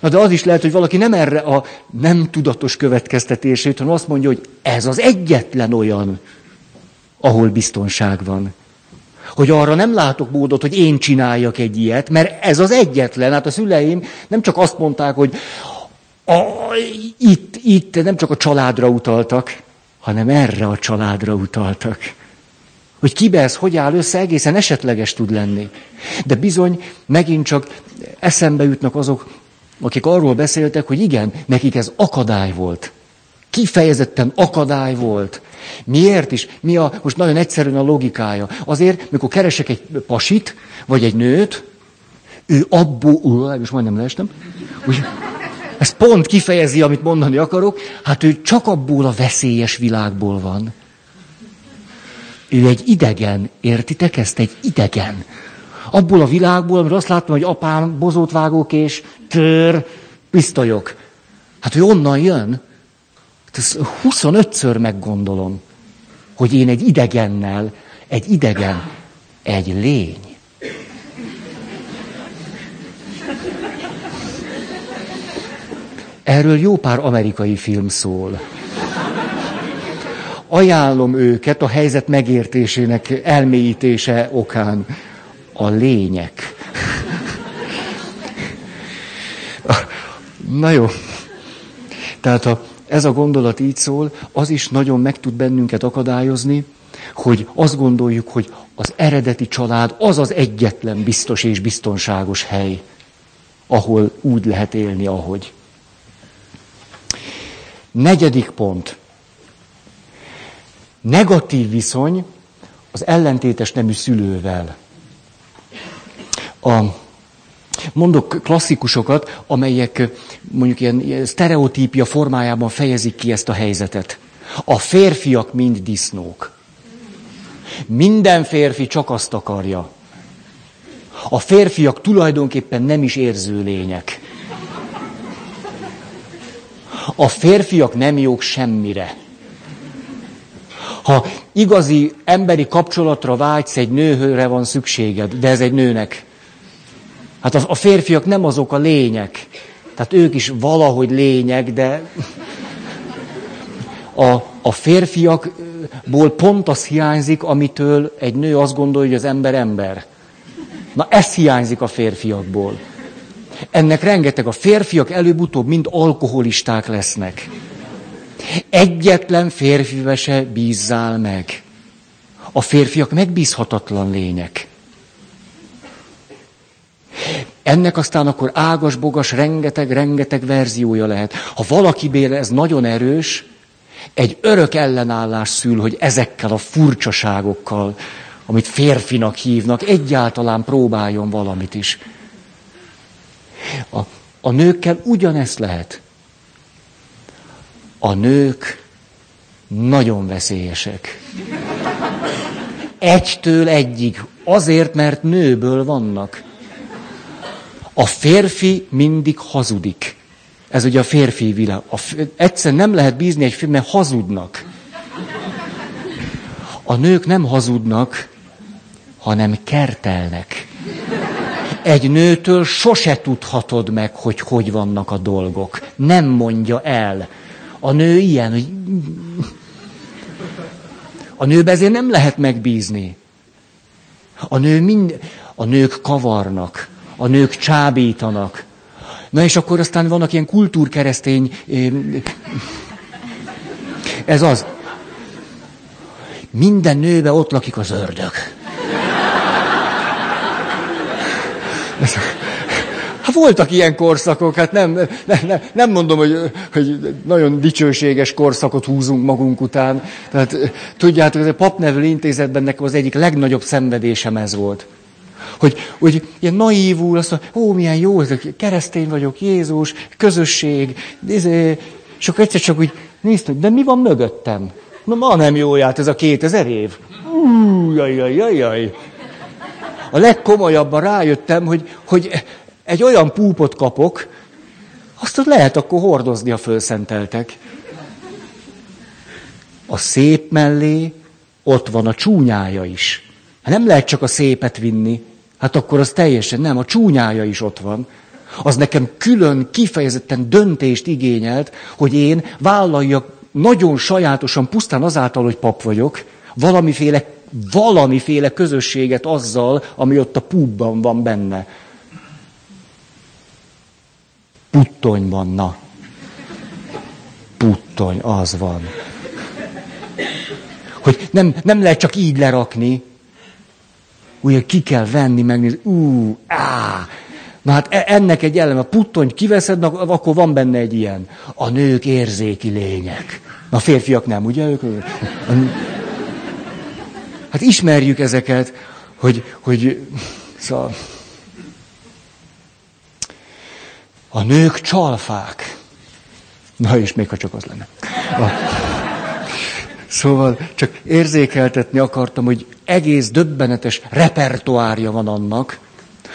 Na de az is lehet, hogy valaki nem erre a nem tudatos következtetését, hanem azt mondja, hogy ez az egyetlen olyan, ahol biztonság van. Hogy arra nem látok módot, hogy én csináljak egy ilyet, mert ez az egyetlen. Hát a szüleim nem csak azt mondták, hogy a, itt, itt nem csak a családra utaltak, hanem erre a családra utaltak. Hogy kibe ez hogy áll össze, egészen esetleges tud lenni. De bizony, megint csak eszembe jutnak azok, akik arról beszéltek, hogy igen, nekik ez akadály volt. Kifejezetten akadály volt. Miért is? Mi a, most nagyon egyszerűen a logikája. Azért, mikor keresek egy pasit, vagy egy nőt, ő abból, most majdnem leestem, úgy, ez pont kifejezi, amit mondani akarok, hát ő csak abból a veszélyes világból van. Ő egy idegen, értitek ezt? Egy idegen. Abból a világból, amiről azt látom, hogy apám bozót vágók és tör, pisztolyok. Hát ő onnan jön. Ezt 25-ször meggondolom, hogy én egy idegennel, egy idegen, egy lény. Erről jó pár amerikai film szól. Ajánlom őket a helyzet megértésének elmélyítése okán. A lények. Na jó. Tehát ha ez a gondolat így szól, az is nagyon meg tud bennünket akadályozni, hogy azt gondoljuk, hogy az eredeti család az az egyetlen biztos és biztonságos hely, ahol úgy lehet élni, ahogy. Negyedik pont. Negatív viszony az ellentétes nemű szülővel. A, mondok klasszikusokat, amelyek mondjuk ilyen, ilyen sztereotípia formájában fejezik ki ezt a helyzetet. A férfiak mind disznók. Minden férfi csak azt akarja. A férfiak tulajdonképpen nem is érző lények. A férfiak nem jók semmire. Ha igazi emberi kapcsolatra vágysz, egy nőhőre van szükséged, de ez egy nőnek. Hát a férfiak nem azok a lények. Tehát ők is valahogy lények, de a, a férfiakból pont az hiányzik, amitől egy nő azt gondolja, hogy az ember ember. Na ez hiányzik a férfiakból. Ennek rengeteg. A férfiak előbb-utóbb mind alkoholisták lesznek. Egyetlen férfibe se bízzál meg. A férfiak megbízhatatlan lények. Ennek aztán akkor ágas-bogas, rengeteg-rengeteg verziója lehet. Ha valakibére ez nagyon erős, egy örök ellenállás szül, hogy ezekkel a furcsaságokkal, amit férfinak hívnak, egyáltalán próbáljon valamit is. A, a nőkkel ugyanezt lehet. A nők nagyon veszélyesek. Egytől egyig. Azért, mert nőből vannak. A férfi mindig hazudik. Ez ugye a férfi világ. A, egyszer nem lehet bízni egy mert hazudnak. A nők nem hazudnak, hanem kertelnek. Egy nőtől sose tudhatod meg, hogy hogy vannak a dolgok. Nem mondja el. A nő ilyen, hogy... A nőbe ezért nem lehet megbízni. A, nő mind... a nők kavarnak, a nők csábítanak. Na és akkor aztán vannak ilyen kultúrkeresztény... Ez az. Minden nőbe ott lakik az ördög. Hát voltak ilyen korszakok, hát nem, nem, nem mondom, hogy, hogy nagyon dicsőséges korszakot húzunk magunk után. Tehát tudjátok, ez a papnevelő intézetben nekem az egyik legnagyobb szenvedésem ez volt. Hogy, hogy ilyen naívul, azt mondja, ó, milyen jó, keresztény vagyok, Jézus, közösség, és akkor egyszer csak úgy néztem, de mi van mögöttem? Na, ma nem jó járt ez a 2000 év. Ú, jaj, jaj, jaj, jaj a legkomolyabban rájöttem, hogy, hogy egy olyan púpot kapok, azt lehet akkor hordozni, a fölszenteltek. A szép mellé ott van a csúnyája is. Hát nem lehet csak a szépet vinni, hát akkor az teljesen nem, a csúnyája is ott van. Az nekem külön, kifejezetten döntést igényelt, hogy én vállaljak nagyon sajátosan, pusztán azáltal, hogy pap vagyok, valamiféle valamiféle közösséget azzal, ami ott a púbban van benne. Puttonyban, na. Puttony, az van. Hogy nem, nem lehet csak így lerakni. Ugye ki kell venni, megnézni. Ú, á. Na hát e, ennek egy eleme. A puttony kiveszed, akkor van benne egy ilyen. A nők érzéki lények. A férfiak nem, ugye? Ők, Hát ismerjük ezeket, hogy, hogy szóval, a nők csalfák. Na és még ha csak az lenne. A, szóval csak érzékeltetni akartam, hogy egész döbbenetes repertoárja van annak,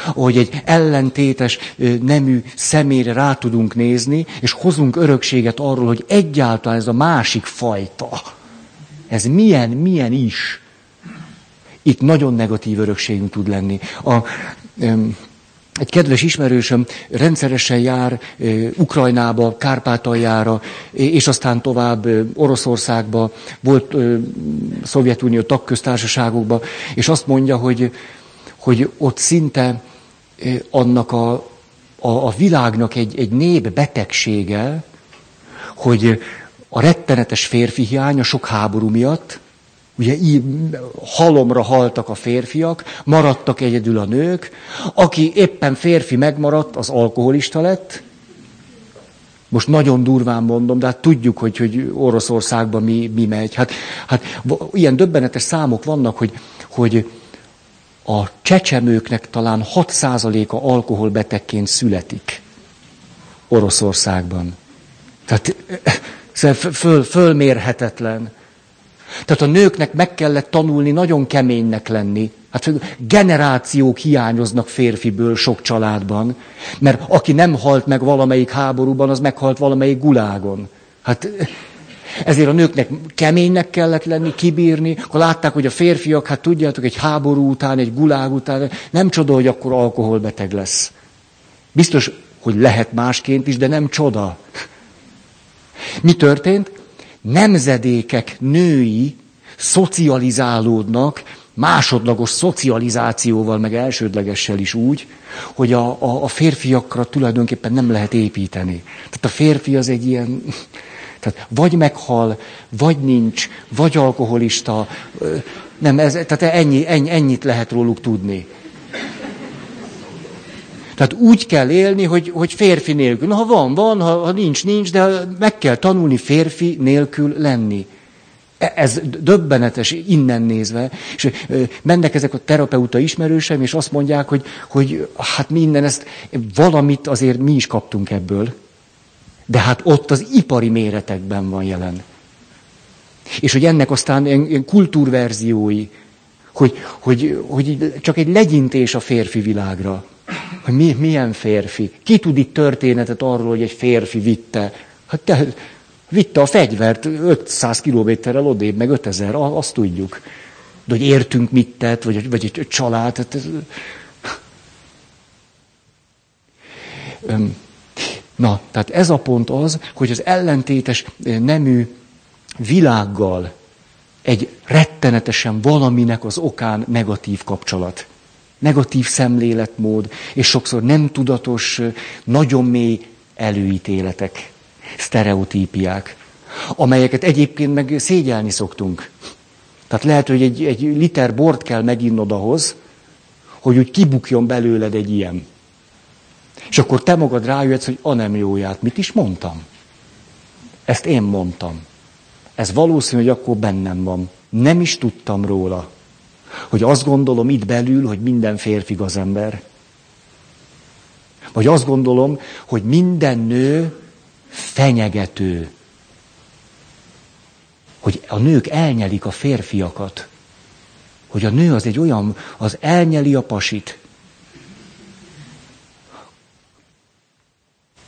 hogy egy ellentétes nemű személyre rá tudunk nézni, és hozunk örökséget arról, hogy egyáltalán ez a másik fajta, ez milyen, milyen is itt nagyon negatív örökségünk tud lenni. A, um, egy kedves ismerősöm rendszeresen jár Ukrajnába, Kárpátaljára, és aztán tovább Oroszországba, volt Szovjetunió tagköztársaságokba, és azt mondja, hogy, hogy ott szinte annak a, a, a világnak egy, egy nép betegsége, hogy a rettenetes férfi hiány a sok háború miatt, Ugye halomra haltak a férfiak, maradtak egyedül a nők. Aki éppen férfi megmaradt, az alkoholista lett. Most nagyon durván mondom, de hát tudjuk, hogy, hogy Oroszországban mi, mi megy. Hát, hát ilyen döbbenetes számok vannak, hogy, hogy a csecsemőknek talán 6%-a alkoholbetegként születik Oroszországban. Tehát föl, fölmérhetetlen. Tehát a nőknek meg kellett tanulni nagyon keménynek lenni. Hát generációk hiányoznak férfiből sok családban, mert aki nem halt meg valamelyik háborúban, az meghalt valamelyik gulágon. Hát ezért a nőknek keménynek kellett lenni, kibírni, akkor látták, hogy a férfiak, hát tudjátok, egy háború után, egy gulág után, nem csoda, hogy akkor alkoholbeteg lesz. Biztos, hogy lehet másként is, de nem csoda. Mi történt? Nemzedékek női szocializálódnak, másodlagos szocializációval, meg elsődlegessel is úgy, hogy a, a, a férfiakra tulajdonképpen nem lehet építeni. Tehát a férfi az egy ilyen, tehát vagy meghal, vagy nincs, vagy alkoholista, nem, ez, tehát ennyi, ennyi, ennyit lehet róluk tudni. Tehát úgy kell élni, hogy, hogy férfi nélkül. Na, ha van, van, ha, ha nincs, nincs, de meg kell tanulni férfi nélkül lenni. E, ez döbbenetes innen nézve. És mennek ezek a terapeuta ismerősem, és azt mondják, hogy, hogy hát minden ezt, valamit azért mi is kaptunk ebből. De hát ott az ipari méretekben van jelen. És hogy ennek aztán ilyen kultúrverziói, hogy, hogy, hogy csak egy legyintés a férfi világra hogy mi, milyen férfi. Ki tud itt történetet arról, hogy egy férfi vitte? Hát te, vitte a fegyvert 500 kilométerrel odébb, meg 5000, azt tudjuk. De hogy értünk mit tett, vagy, vagy egy család. Hát ez... Na, tehát ez a pont az, hogy az ellentétes nemű világgal egy rettenetesen valaminek az okán negatív kapcsolat negatív szemléletmód, és sokszor nem tudatos, nagyon mély előítéletek, sztereotípiák, amelyeket egyébként meg szégyelni szoktunk. Tehát lehet, hogy egy, egy liter bort kell meginnod ahhoz, hogy úgy kibukjon belőled egy ilyen. És akkor te magad rájöhetsz, hogy a nem jóját, mit is mondtam? Ezt én mondtam. Ez valószínű, hogy akkor bennem van. Nem is tudtam róla hogy azt gondolom itt belül, hogy minden férfi gazember. Vagy azt gondolom, hogy minden nő fenyegető. Hogy a nők elnyelik a férfiakat. Hogy a nő az egy olyan, az elnyeli a pasit.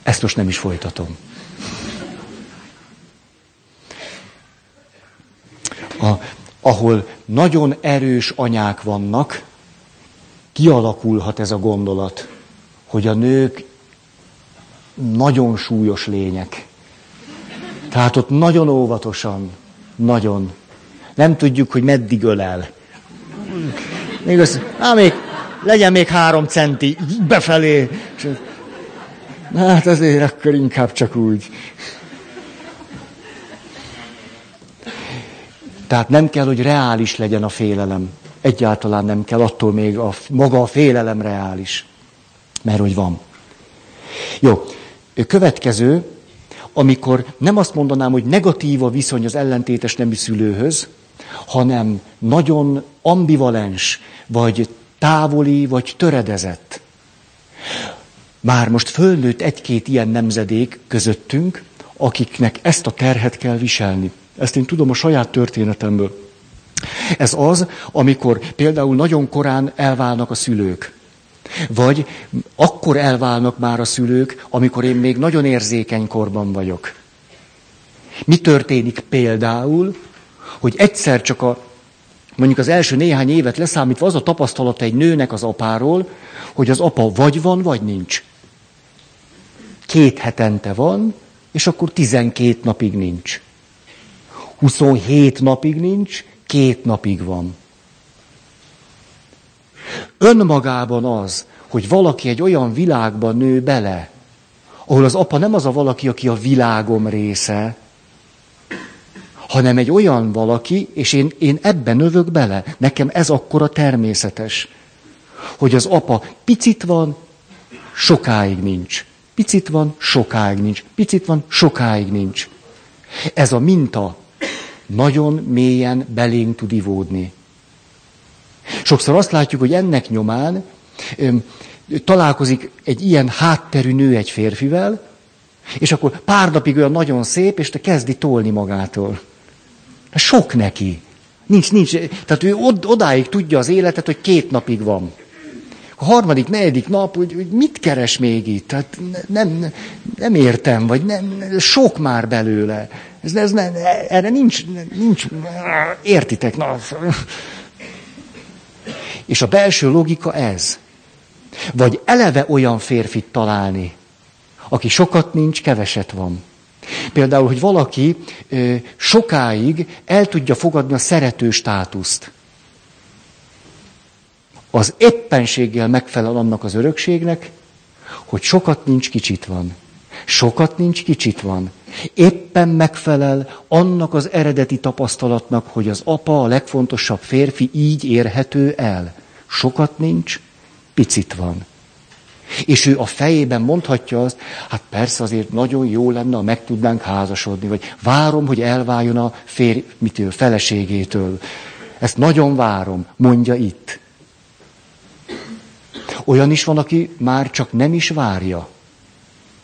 Ezt most nem is folytatom. A, ahol nagyon erős anyák vannak, kialakulhat ez a gondolat, hogy a nők nagyon súlyos lények. Tehát ott nagyon óvatosan, nagyon. Nem tudjuk, hogy meddig ölel. Még az, á, még, legyen még három centi befelé. Hát azért akkor inkább csak úgy. Tehát nem kell, hogy reális legyen a félelem. Egyáltalán nem kell, attól még a, maga a félelem reális. Mert hogy van. Jó, következő, amikor nem azt mondanám, hogy negatív a viszony az ellentétes nemű szülőhöz, hanem nagyon ambivalens, vagy távoli, vagy töredezett. Már most fölnőtt egy-két ilyen nemzedék közöttünk, akiknek ezt a terhet kell viselni. Ezt én tudom a saját történetemből. Ez az, amikor például nagyon korán elválnak a szülők. Vagy akkor elválnak már a szülők, amikor én még nagyon érzékeny korban vagyok. Mi történik például, hogy egyszer csak a mondjuk az első néhány évet leszámítva az a tapasztalata egy nőnek az apáról, hogy az apa vagy van, vagy nincs. Két hetente van, és akkor 12 napig nincs. 27 napig nincs, két napig van. Önmagában az, hogy valaki egy olyan világban nő bele, ahol az apa nem az a valaki, aki a világom része, hanem egy olyan valaki, és én, én ebben növök bele. Nekem ez akkora természetes, hogy az apa picit van, sokáig nincs. Picit van, sokáig nincs. Picit van, sokáig nincs. Ez a minta nagyon mélyen belénk tud ivódni. Sokszor azt látjuk, hogy ennek nyomán öm, találkozik egy ilyen hátterű nő egy férfivel, és akkor pár napig olyan nagyon szép, és te kezdi tolni magától. Sok neki. Nincs, nincs. Tehát ő od, odáig tudja az életet, hogy két napig van. A harmadik, negyedik nap, hogy, hogy mit keres még itt? Tehát nem, nem értem, vagy nem, sok már belőle. Ez, ez nem, erre nincs, nincs, értitek? Na. És a belső logika ez. Vagy eleve olyan férfit találni, aki sokat nincs, keveset van. Például, hogy valaki sokáig el tudja fogadni a szerető státuszt. Az éppenséggel megfelel annak az örökségnek, hogy sokat nincs, kicsit van. Sokat nincs, kicsit van. Éppen megfelel annak az eredeti tapasztalatnak, hogy az apa, a legfontosabb férfi így érhető el. Sokat nincs, picit van. És ő a fejében mondhatja azt, hát persze azért nagyon jó lenne, ha meg tudnánk házasodni, vagy várom, hogy elváljon a férj, mit ő, feleségétől. Ezt nagyon várom, mondja itt. Olyan is van, aki már csak nem is várja,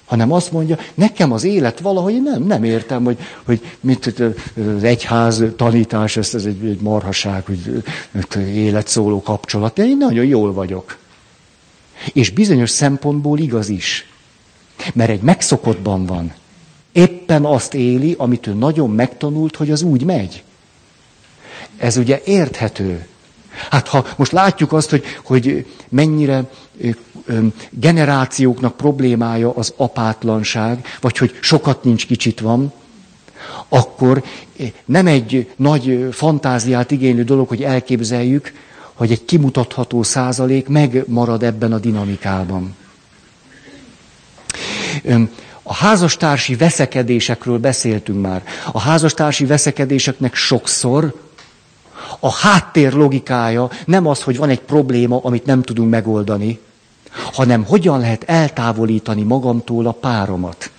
hanem azt mondja, nekem az élet valahogy nem, nem értem, hogy, hogy mit, az egyház tanítás, ez, ez egy, egy marhaság, hogy életszóló kapcsolat. Én nagyon jól vagyok. És bizonyos szempontból igaz is. Mert egy megszokottban van. Éppen azt éli, amit ő nagyon megtanult, hogy az úgy megy. Ez ugye érthető. Hát ha most látjuk azt, hogy, hogy mennyire generációknak problémája az apátlanság, vagy hogy sokat nincs, kicsit van, akkor nem egy nagy fantáziát igénylő dolog, hogy elképzeljük, hogy egy kimutatható százalék megmarad ebben a dinamikában. A házastársi veszekedésekről beszéltünk már. A házastársi veszekedéseknek sokszor a háttér logikája nem az, hogy van egy probléma, amit nem tudunk megoldani, hanem hogyan lehet eltávolítani magamtól a páromat,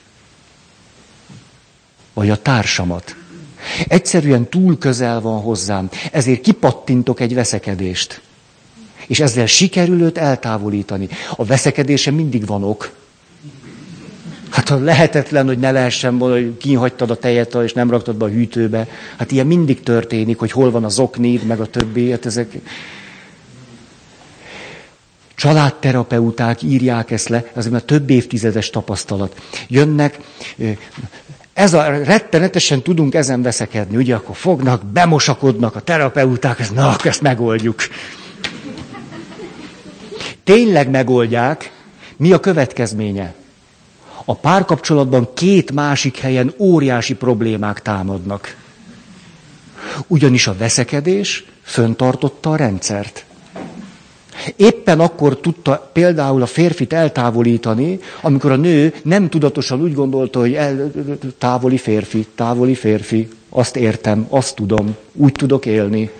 vagy a társamat. Egyszerűen túl közel van hozzám, ezért kipattintok egy veszekedést. És ezzel sikerül őt eltávolítani. A veszekedése mindig van ok. Hát ha lehetetlen, hogy ne lehessen volna, hogy kihagytad a tejet, és nem raktad be a hűtőbe. Hát ilyen mindig történik, hogy hol van az oknid, meg a többi. Hát ezek... Családterapeuták írják ezt le, ez már több évtizedes tapasztalat. Jönnek, ez a rettenetesen tudunk ezen veszekedni, ugye, akkor fognak, bemosakodnak a terapeuták, ez, na, ezt megoldjuk. Tényleg megoldják, mi a következménye? A párkapcsolatban két másik helyen óriási problémák támadnak. Ugyanis a veszekedés föntartotta a rendszert. Éppen akkor tudta például a férfit eltávolítani, amikor a nő nem tudatosan úgy gondolta, hogy el, távoli férfi, távoli férfi, azt értem, azt tudom, úgy tudok élni.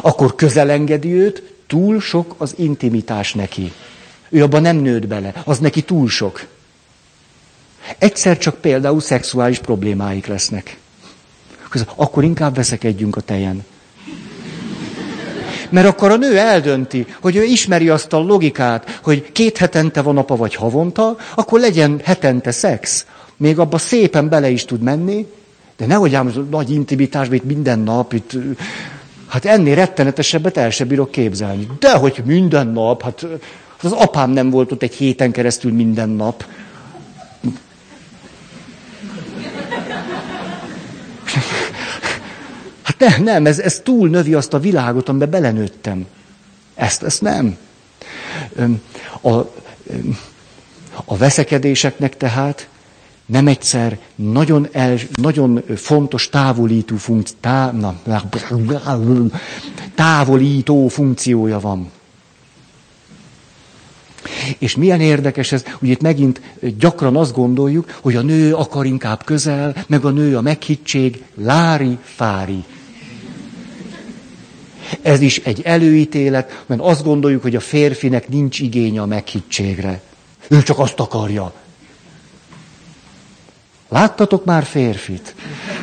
Akkor közelengedi őt, túl sok az intimitás neki. Ő abban nem nőtt bele, az neki túl sok. Egyszer csak például szexuális problémáik lesznek. Akkor inkább veszekedjünk a tejen. Mert akkor a nő eldönti, hogy ő ismeri azt a logikát, hogy két hetente van apa vagy havonta, akkor legyen hetente szex. Még abba szépen bele is tud menni, de nehogy ám nagy intimitás, itt minden nap, itt, hát ennél rettenetesebbet el sem bírok képzelni. De hogy minden nap, hát az apám nem volt ott egy héten keresztül minden nap. Hát Hát nem, nem, ez, ez túl növi azt a világot, amiben belenőttem. Ezt, ezt nem. A, a veszekedéseknek tehát nem egyszer nagyon, el, nagyon fontos távolító, funkci, tá, na, távolító funkciója van. És milyen érdekes ez, ugye itt megint gyakran azt gondoljuk, hogy a nő akar inkább közel, meg a nő a meghittség, lári, fári. Ez is egy előítélet, mert azt gondoljuk, hogy a férfinek nincs igénye a meghittségre. Ő csak azt akarja. Láttatok már férfit?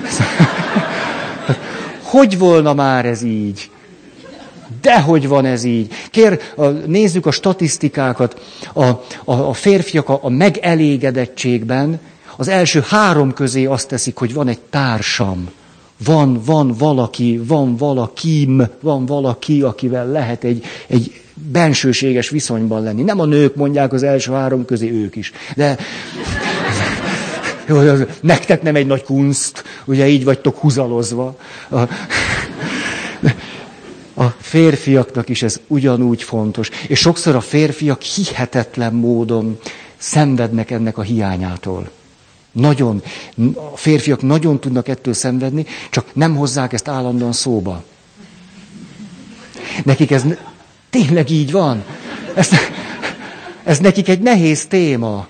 Hogy volna már ez így? Dehogy van ez így. Kér, nézzük a statisztikákat. A, a, a férfiak a, a megelégedettségben az első három közé azt teszik, hogy van egy társam. Van, van valaki, van valakim, van valaki, akivel lehet egy, egy bensőséges viszonyban lenni. Nem a nők mondják az első három közé, ők is. De nektek nem egy nagy kunst, ugye így vagytok húzalozva. A, férfiaknak is ez ugyanúgy fontos. És sokszor a férfiak hihetetlen módon szenvednek ennek a hiányától. Nagyon, a férfiak nagyon tudnak ettől szenvedni, csak nem hozzák ezt állandóan szóba. Nekik ez tényleg így van. Ez, ez nekik egy nehéz téma.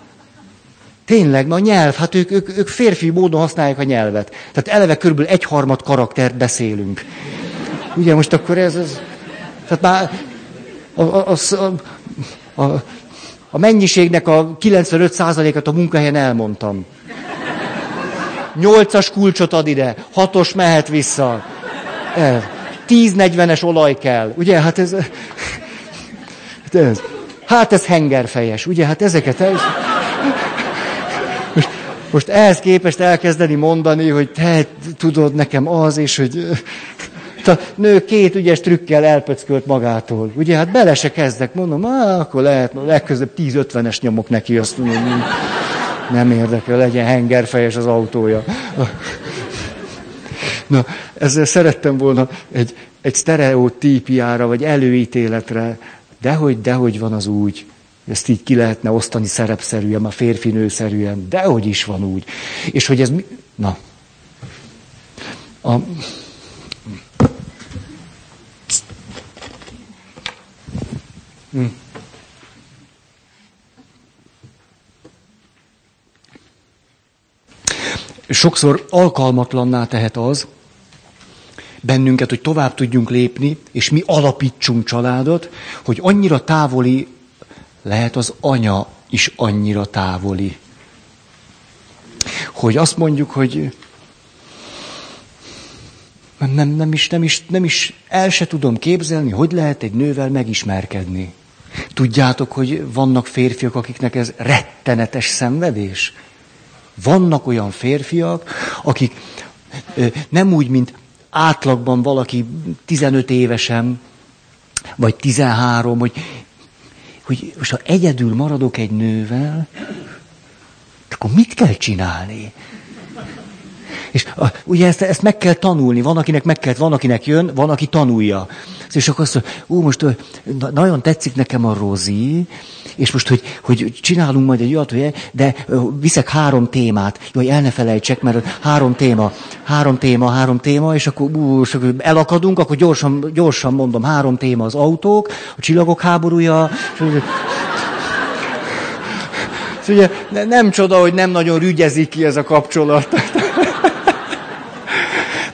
Tényleg, na a nyelv, hát ők, ők, ők férfi módon használják a nyelvet. Tehát eleve körülbelül egyharmad karaktert beszélünk. Ugye most akkor ez, ez tehát már a, a, a, a, a mennyiségnek a 95%-at a munkahelyen elmondtam. Nyolcas kulcsot ad ide, hatos mehet vissza. 10-40-es olaj kell. Ugye, hát ez... Hát ez, hát ez hengerfejes, ugye, hát ezeket... Ez, most, most ehhez képest elkezdeni mondani, hogy te tudod nekem az, és hogy a nő két ügyes trükkel elpöckölt magától. Ugye, hát bele se kezdek, mondom, á, akkor lehet, legközebb 10-50-es nyomok neki, azt mondom, nem érdekel, legyen hengerfejes az autója. Na, ezzel szerettem volna egy, egy sztereotípiára, vagy előítéletre, dehogy, dehogy van az úgy. Ezt így ki lehetne osztani szerepszerűen, a férfi-nőszerűen, dehogy is van úgy. És hogy ez mi... Na. A, Hm. Sokszor alkalmatlanná tehet az bennünket, hogy tovább tudjunk lépni, és mi alapítsunk családot, hogy annyira távoli lehet az anya is annyira távoli. Hogy azt mondjuk, hogy nem, nem, is, nem, is, nem is el se tudom képzelni, hogy lehet egy nővel megismerkedni. Tudjátok, hogy vannak férfiak, akiknek ez rettenetes szenvedés? Vannak olyan férfiak, akik nem úgy, mint átlagban valaki 15 évesen, vagy 13, hogy, hogy most ha egyedül maradok egy nővel, akkor mit kell csinálni? És a, ugye ezt, ezt meg kell tanulni, van akinek meg kell, van akinek jön, van aki tanulja. És akkor azt mondja, ú, most nagyon tetszik nekem a Rozi, és most, hogy, hogy csinálunk majd egy olyat, de viszek három témát. Hogy el ne felejtsek, mert három téma, három téma, három téma, és akkor, ú, és akkor elakadunk, akkor gyorsan, gyorsan mondom, három téma az autók, a csillagok háborúja, és, és ugye nem csoda, hogy nem nagyon rügyezik ki ez a kapcsolat.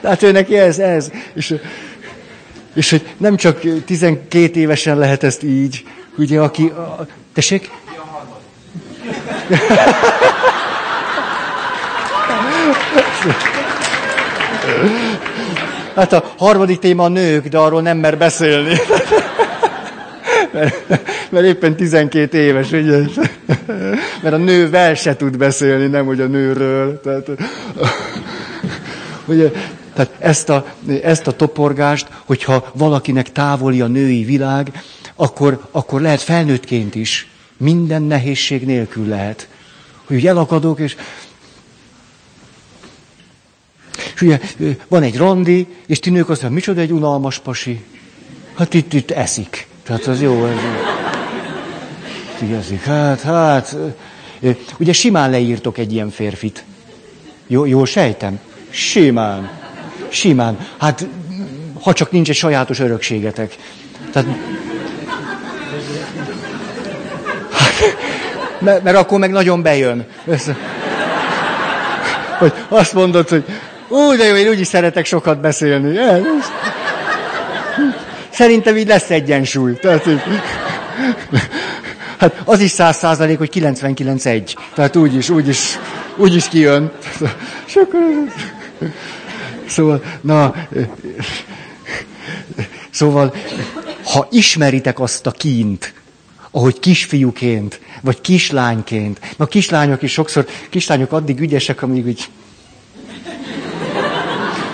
Tehát ő neki ez, ez. És, és hogy nem csak 12 évesen lehet ezt így, ugye, aki... A, tessék? Hát a harmadik téma a nők, de arról nem mer beszélni. Mert, mert éppen 12 éves, ugye? Mert a nővel se tud beszélni, nem hogy a nőről. Tehát, ugye, tehát ezt a, ezt a toporgást, hogyha valakinek távoli a női világ, akkor, akkor lehet felnőttként is. Minden nehézség nélkül lehet. Hogy elakadok, és És ugye van egy randi, és ti nők azt mondják, micsoda egy unalmas pasi. Hát itt, itt eszik. Tehát az jó. Ez, itt. Hát, hát. Ugye simán leírtok egy ilyen férfit. Jó, jól sejtem? Simán. Simán. Hát, ha csak nincs egy sajátos örökségetek. Tehát, mert, mert akkor meg nagyon bejön. Hogy azt mondod, hogy úgy, de jó, én úgyis szeretek sokat beszélni. Szerintem így lesz egyensúly. Tehát, így, hát az is száz százalék, hogy 99-1. Tehát úgy is, úgy is, úgy is kijön. Szóval, na, szóval, ha ismeritek azt a kint, ahogy kisfiúként, vagy kislányként. Mert a kislányok is sokszor, kislányok addig ügyesek, amíg úgy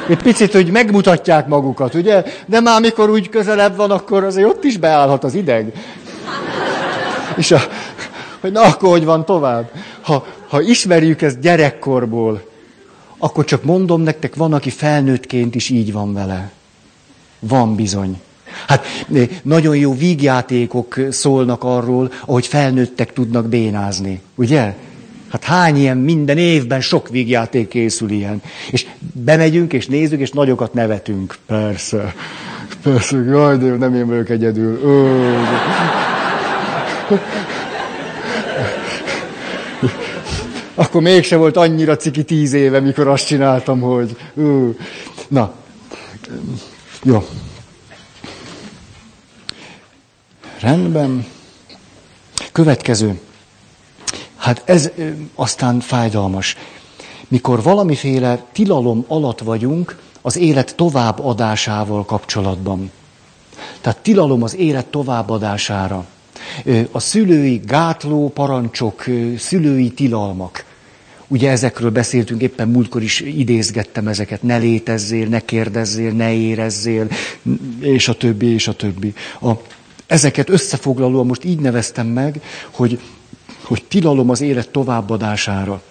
egy picit úgy megmutatják magukat, ugye? De már mikor úgy közelebb van, akkor azért ott is beállhat az ideg. És a, hogy na akkor hogy van tovább. Ha, ha ismerjük ezt gyerekkorból, akkor csak mondom nektek, van, aki felnőttként is így van vele. Van bizony. Hát eh, nagyon jó vígjátékok szólnak arról, ahogy felnőttek tudnak bénázni, ugye? Hát hány ilyen minden évben sok vígjáték készül ilyen. És bemegyünk, és nézzük, és nagyokat nevetünk. Persze. Persze, jaj, de nem én vagyok egyedül. Ö, Akkor mégse volt annyira ciki tíz éve, mikor azt csináltam, hogy... Ö. Na, jó. Rendben. Következő. Hát ez aztán fájdalmas. Mikor valamiféle tilalom alatt vagyunk az élet továbbadásával kapcsolatban. Tehát tilalom az élet továbbadására. A szülői gátló parancsok, szülői tilalmak. Ugye ezekről beszéltünk, éppen múltkor is idézgettem ezeket, ne létezzél, ne kérdezzél, ne érezzél, és a többi, és a többi. A Ezeket összefoglalóan most így neveztem meg, hogy, hogy tilalom az élet továbbadására.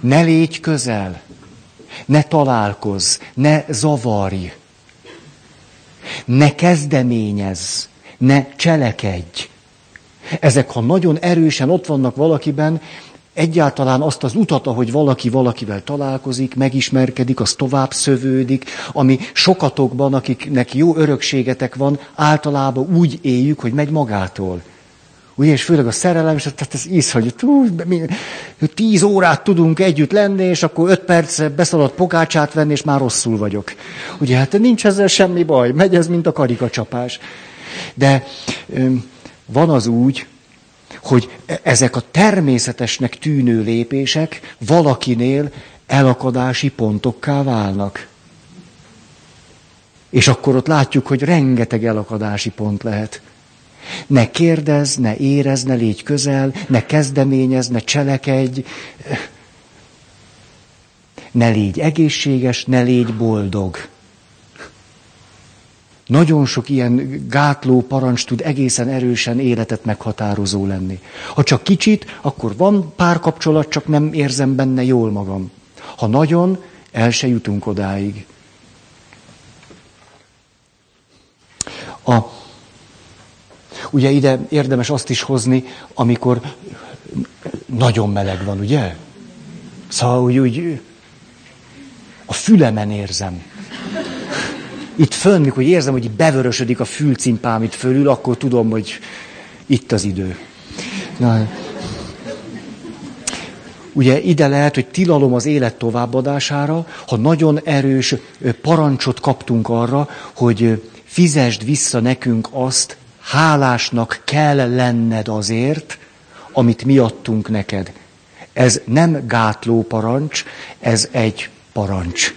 Ne légy közel, ne találkozz, ne zavarj, ne kezdeményezz, ne cselekedj. Ezek, ha nagyon erősen ott vannak valakiben, egyáltalán azt az utat, ahogy valaki valakivel találkozik, megismerkedik, az tovább szövődik, ami sokatokban, akiknek jó örökségetek van, általában úgy éljük, hogy megy magától. Ugye, és főleg a szerelem, és tehát ez tú, tíz órát tudunk együtt lenni, és akkor öt perc beszaladt pogácsát venni, és már rosszul vagyok. Ugye, hát nincs ezzel semmi baj, megy ez, mint a karikacsapás. De van az úgy, hogy ezek a természetesnek tűnő lépések valakinél elakadási pontokká válnak. És akkor ott látjuk, hogy rengeteg elakadási pont lehet. Ne kérdezz, ne érez, ne légy közel, ne kezdeményez, ne cselekedj, ne légy egészséges, ne légy boldog. Nagyon sok ilyen gátló parancs tud egészen erősen életet meghatározó lenni. Ha csak kicsit, akkor van párkapcsolat, csak nem érzem benne jól magam. Ha nagyon, el se jutunk odáig. A, ugye ide érdemes azt is hozni, amikor nagyon meleg van, ugye? Szóval úgy, úgy a fülemen érzem itt fönn, mikor érzem, hogy bevörösödik a fülcimpám itt fölül, akkor tudom, hogy itt az idő. Na, Ugye ide lehet, hogy tilalom az élet továbbadására, ha nagyon erős parancsot kaptunk arra, hogy fizesd vissza nekünk azt, hálásnak kell lenned azért, amit miattunk neked. Ez nem gátló parancs, ez egy parancs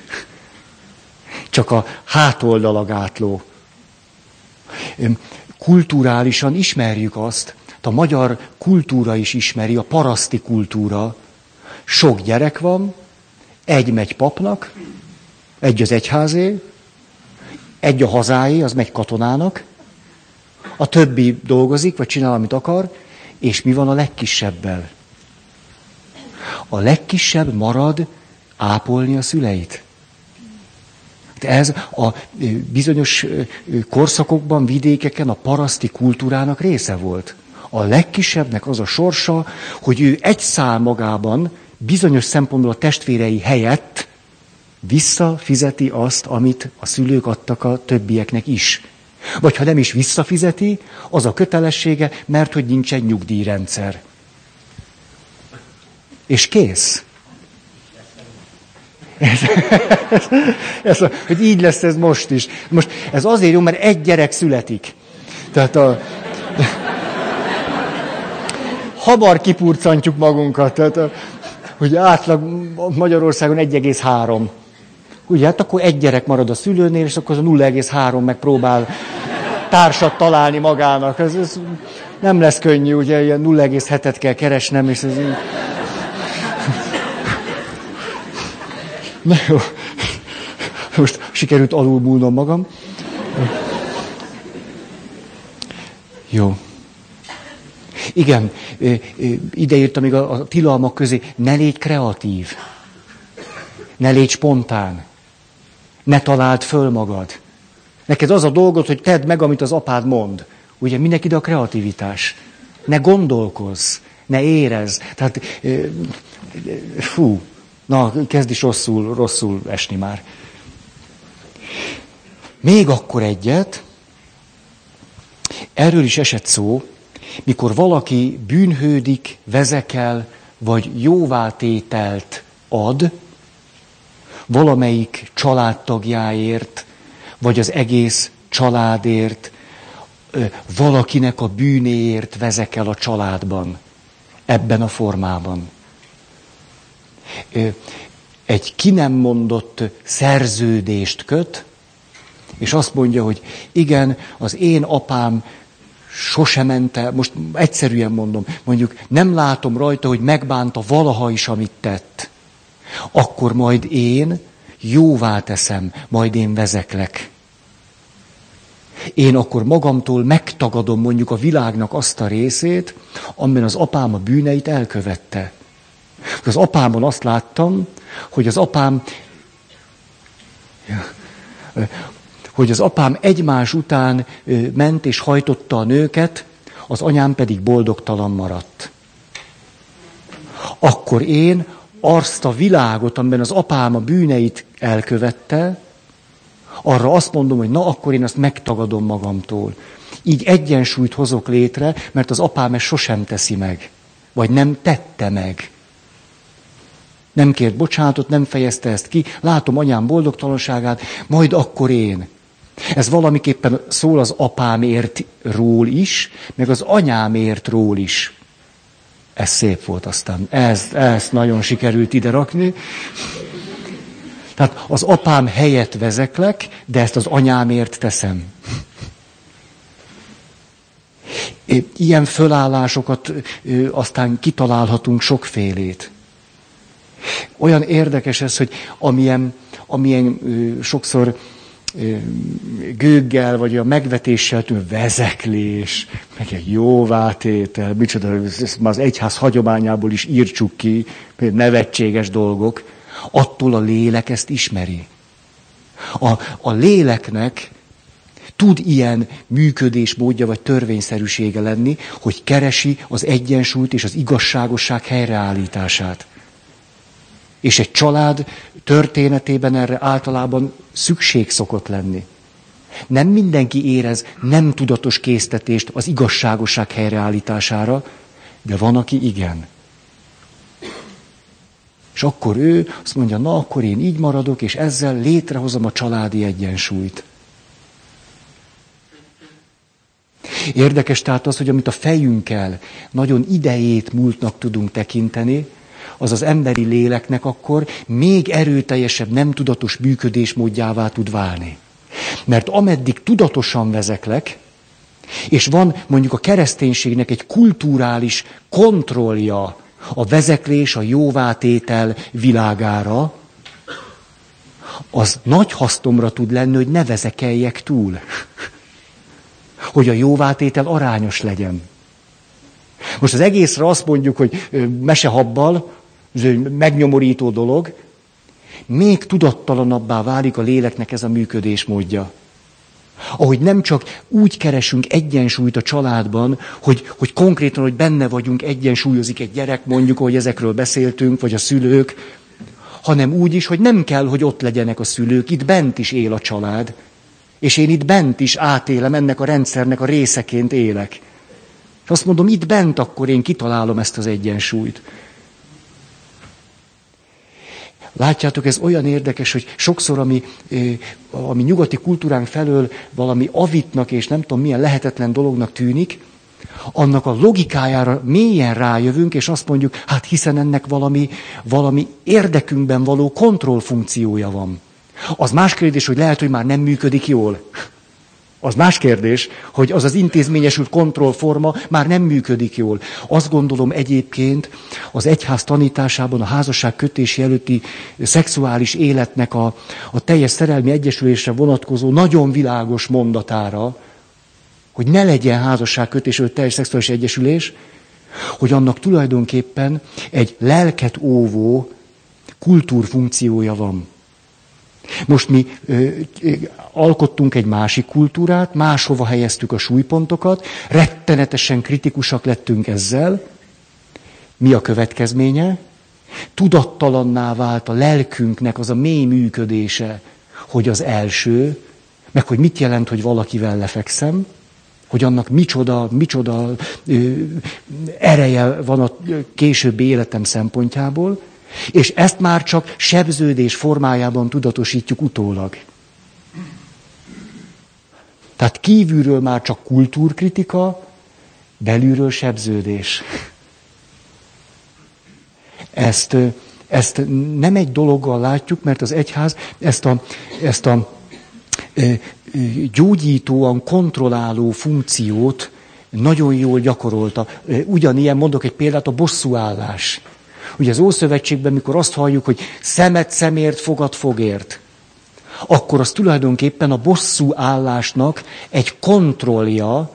csak a hátoldala gátló. Kulturálisan ismerjük azt, a magyar kultúra is ismeri, a paraszti kultúra. Sok gyerek van, egy megy papnak, egy az egyházé, egy a hazáé, az megy katonának, a többi dolgozik, vagy csinál, amit akar, és mi van a legkisebbel? A legkisebb marad ápolni a szüleit. Ez a bizonyos korszakokban, vidékeken a paraszti kultúrának része volt. A legkisebbnek az a sorsa, hogy ő egy szál magában bizonyos szempontból a testvérei helyett visszafizeti azt, amit a szülők adtak a többieknek is. Vagy ha nem is visszafizeti, az a kötelessége, mert hogy nincs egy nyugdíjrendszer. És kész. Ez, ez, ez, hogy így lesz ez most is. Most ez azért jó, mert egy gyerek születik. Tehát a, hamar kipurcantjuk magunkat. Tehát a, hogy átlag Magyarországon 1,3. Ugye, hát akkor egy gyerek marad a szülőnél, és akkor az a 0,3 megpróbál társat találni magának. Ez, ez nem lesz könnyű, ugye, ilyen 0,7-et kell keresnem, és ez így... Na jó. Most sikerült alulmúlnom magam. Jó. Igen, ide írtam még a, a tilalmak közé, ne légy kreatív. Ne légy spontán. Ne találd föl magad. Neked az a dolgod, hogy tedd meg, amit az apád mond. Ugye mindenki ide a kreativitás. Ne gondolkozz, ne érez. Tehát, fú, na, kezd is rosszul, rosszul esni már. Még akkor egyet, erről is esett szó, mikor valaki bűnhődik, vezekel, vagy jóvátételt ad valamelyik családtagjáért, vagy az egész családért, valakinek a bűnéért vezekel a családban, ebben a formában. Egy ki nem mondott szerződést köt, és azt mondja, hogy igen, az én apám sose ment el, most egyszerűen mondom, mondjuk nem látom rajta, hogy megbánta valaha is, amit tett. Akkor majd én jóvá teszem, majd én vezeklek. Én akkor magamtól megtagadom mondjuk a világnak azt a részét, amiben az apám a bűneit elkövette. Az apámon azt láttam, hogy az apám hogy az apám egymás után ment és hajtotta a nőket, az anyám pedig boldogtalan maradt. Akkor én azt a világot, amiben az apám a bűneit elkövette, arra azt mondom, hogy na, akkor én azt megtagadom magamtól. Így egyensúlyt hozok létre, mert az apám ezt sosem teszi meg. Vagy nem tette meg. Nem kért bocsánatot, nem fejezte ezt ki, látom anyám boldogtalanságát, majd akkor én. Ez valamiképpen szól az apámértról is, meg az anyámértról is. Ez szép volt aztán. Ezt, ezt nagyon sikerült ide rakni. Tehát az apám helyett vezeklek, de ezt az anyámért teszem. Ilyen fölállásokat aztán kitalálhatunk sokfélét. Olyan érdekes ez, hogy amilyen, amilyen sokszor gőggel, vagy a megvetéssel tűnő vezeklés, meg egy jóvátétel, micsoda, ezt már az egyház hagyományából is írtsuk ki, nevetséges dolgok, attól a lélek ezt ismeri. A, a léleknek tud ilyen működésmódja vagy törvényszerűsége lenni, hogy keresi az egyensúlyt és az igazságosság helyreállítását. És egy család történetében erre általában szükség szokott lenni. Nem mindenki érez nem tudatos késztetést az igazságosság helyreállítására, de van, aki igen. És akkor ő azt mondja, na akkor én így maradok, és ezzel létrehozom a családi egyensúlyt. Érdekes tehát az, hogy amit a fejünkkel nagyon idejét múltnak tudunk tekinteni, az az emberi léleknek akkor még erőteljesebb, nem tudatos működésmódjává tud válni. Mert ameddig tudatosan vezeklek, és van mondjuk a kereszténységnek egy kulturális kontrollja a vezeklés, a jóvátétel világára, az nagy hasznomra tud lenni, hogy ne vezekeljek túl. Hogy a jóvátétel arányos legyen. Most az egészre azt mondjuk, hogy mesehabbal, ez egy megnyomorító dolog, még tudattalanabbá válik a léleknek ez a működésmódja. Ahogy nem csak úgy keresünk egyensúlyt a családban, hogy, hogy konkrétan, hogy benne vagyunk, egyensúlyozik egy gyerek, mondjuk, hogy ezekről beszéltünk, vagy a szülők, hanem úgy is, hogy nem kell, hogy ott legyenek a szülők, itt bent is él a család, és én itt bent is átélem, ennek a rendszernek a részeként élek. És azt mondom, itt bent akkor én kitalálom ezt az egyensúlyt. Látjátok, ez olyan érdekes, hogy sokszor, ami, ami nyugati kultúránk felől valami avitnak és nem tudom milyen lehetetlen dolognak tűnik, annak a logikájára mélyen rájövünk, és azt mondjuk, hát hiszen ennek valami, valami érdekünkben való kontrollfunkciója van. Az más kérdés, hogy lehet, hogy már nem működik jól. Az más kérdés, hogy az az intézményesült kontrollforma már nem működik jól. Azt gondolom egyébként az egyház tanításában a házasság kötési előtti szexuális életnek a, a teljes szerelmi egyesülésre vonatkozó nagyon világos mondatára, hogy ne legyen házasság kötés előtt teljes szexuális egyesülés, hogy annak tulajdonképpen egy lelket óvó kultúrfunkciója van. Most mi ö, alkottunk egy másik kultúrát, máshova helyeztük a súlypontokat, rettenetesen kritikusak lettünk ezzel. Mi a következménye? Tudattalanná vált a lelkünknek az a mély működése, hogy az első, meg hogy mit jelent, hogy valakivel lefekszem, hogy annak micsoda, micsoda ö, ereje van a későbbi életem szempontjából, és ezt már csak sebződés formájában tudatosítjuk utólag. Tehát kívülről már csak kultúrkritika, belülről sebződés. Ezt, ezt nem egy dologgal látjuk, mert az egyház ezt a, ezt a gyógyítóan kontrolláló funkciót nagyon jól gyakorolta. Ugyanilyen mondok egy példát, a bosszúállás. Ugye az Ószövetségben, mikor azt halljuk, hogy szemet szemért, fogad fogért, akkor az tulajdonképpen a bosszú állásnak egy kontrollja,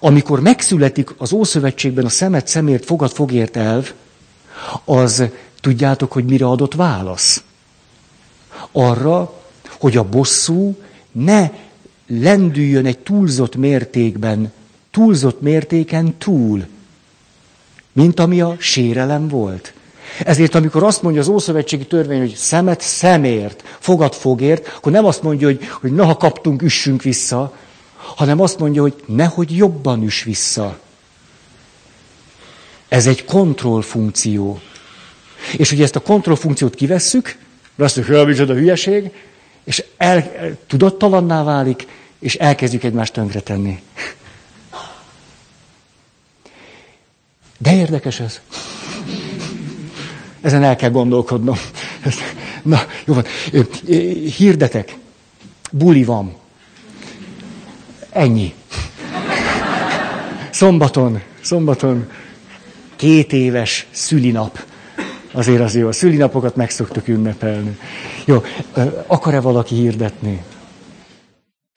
amikor megszületik az Ószövetségben a szemet szemért, fogad fogért elv, az tudjátok, hogy mire adott válasz? Arra, hogy a bosszú ne lendüljön egy túlzott mértékben, túlzott mértéken túl mint ami a sérelem volt. Ezért, amikor azt mondja az Ószövetségi Törvény, hogy szemet szemért, fogad fogért, akkor nem azt mondja, hogy, hogy na, ha kaptunk, üssünk vissza, hanem azt mondja, hogy nehogy jobban üss vissza. Ez egy kontrollfunkció. És ugye ezt a kontrollfunkciót kivesszük, azt mondjuk, hogy a hülyeség, és el, tudattalanná válik, és elkezdjük egymást tönkretenni. De érdekes ez. Ezen el kell gondolkodnom. Na, jó van. Hirdetek. Buli van. Ennyi. Szombaton, szombaton két éves szülinap. Azért az jó. A szülinapokat meg szoktuk ünnepelni. Jó, akar-e valaki hirdetni?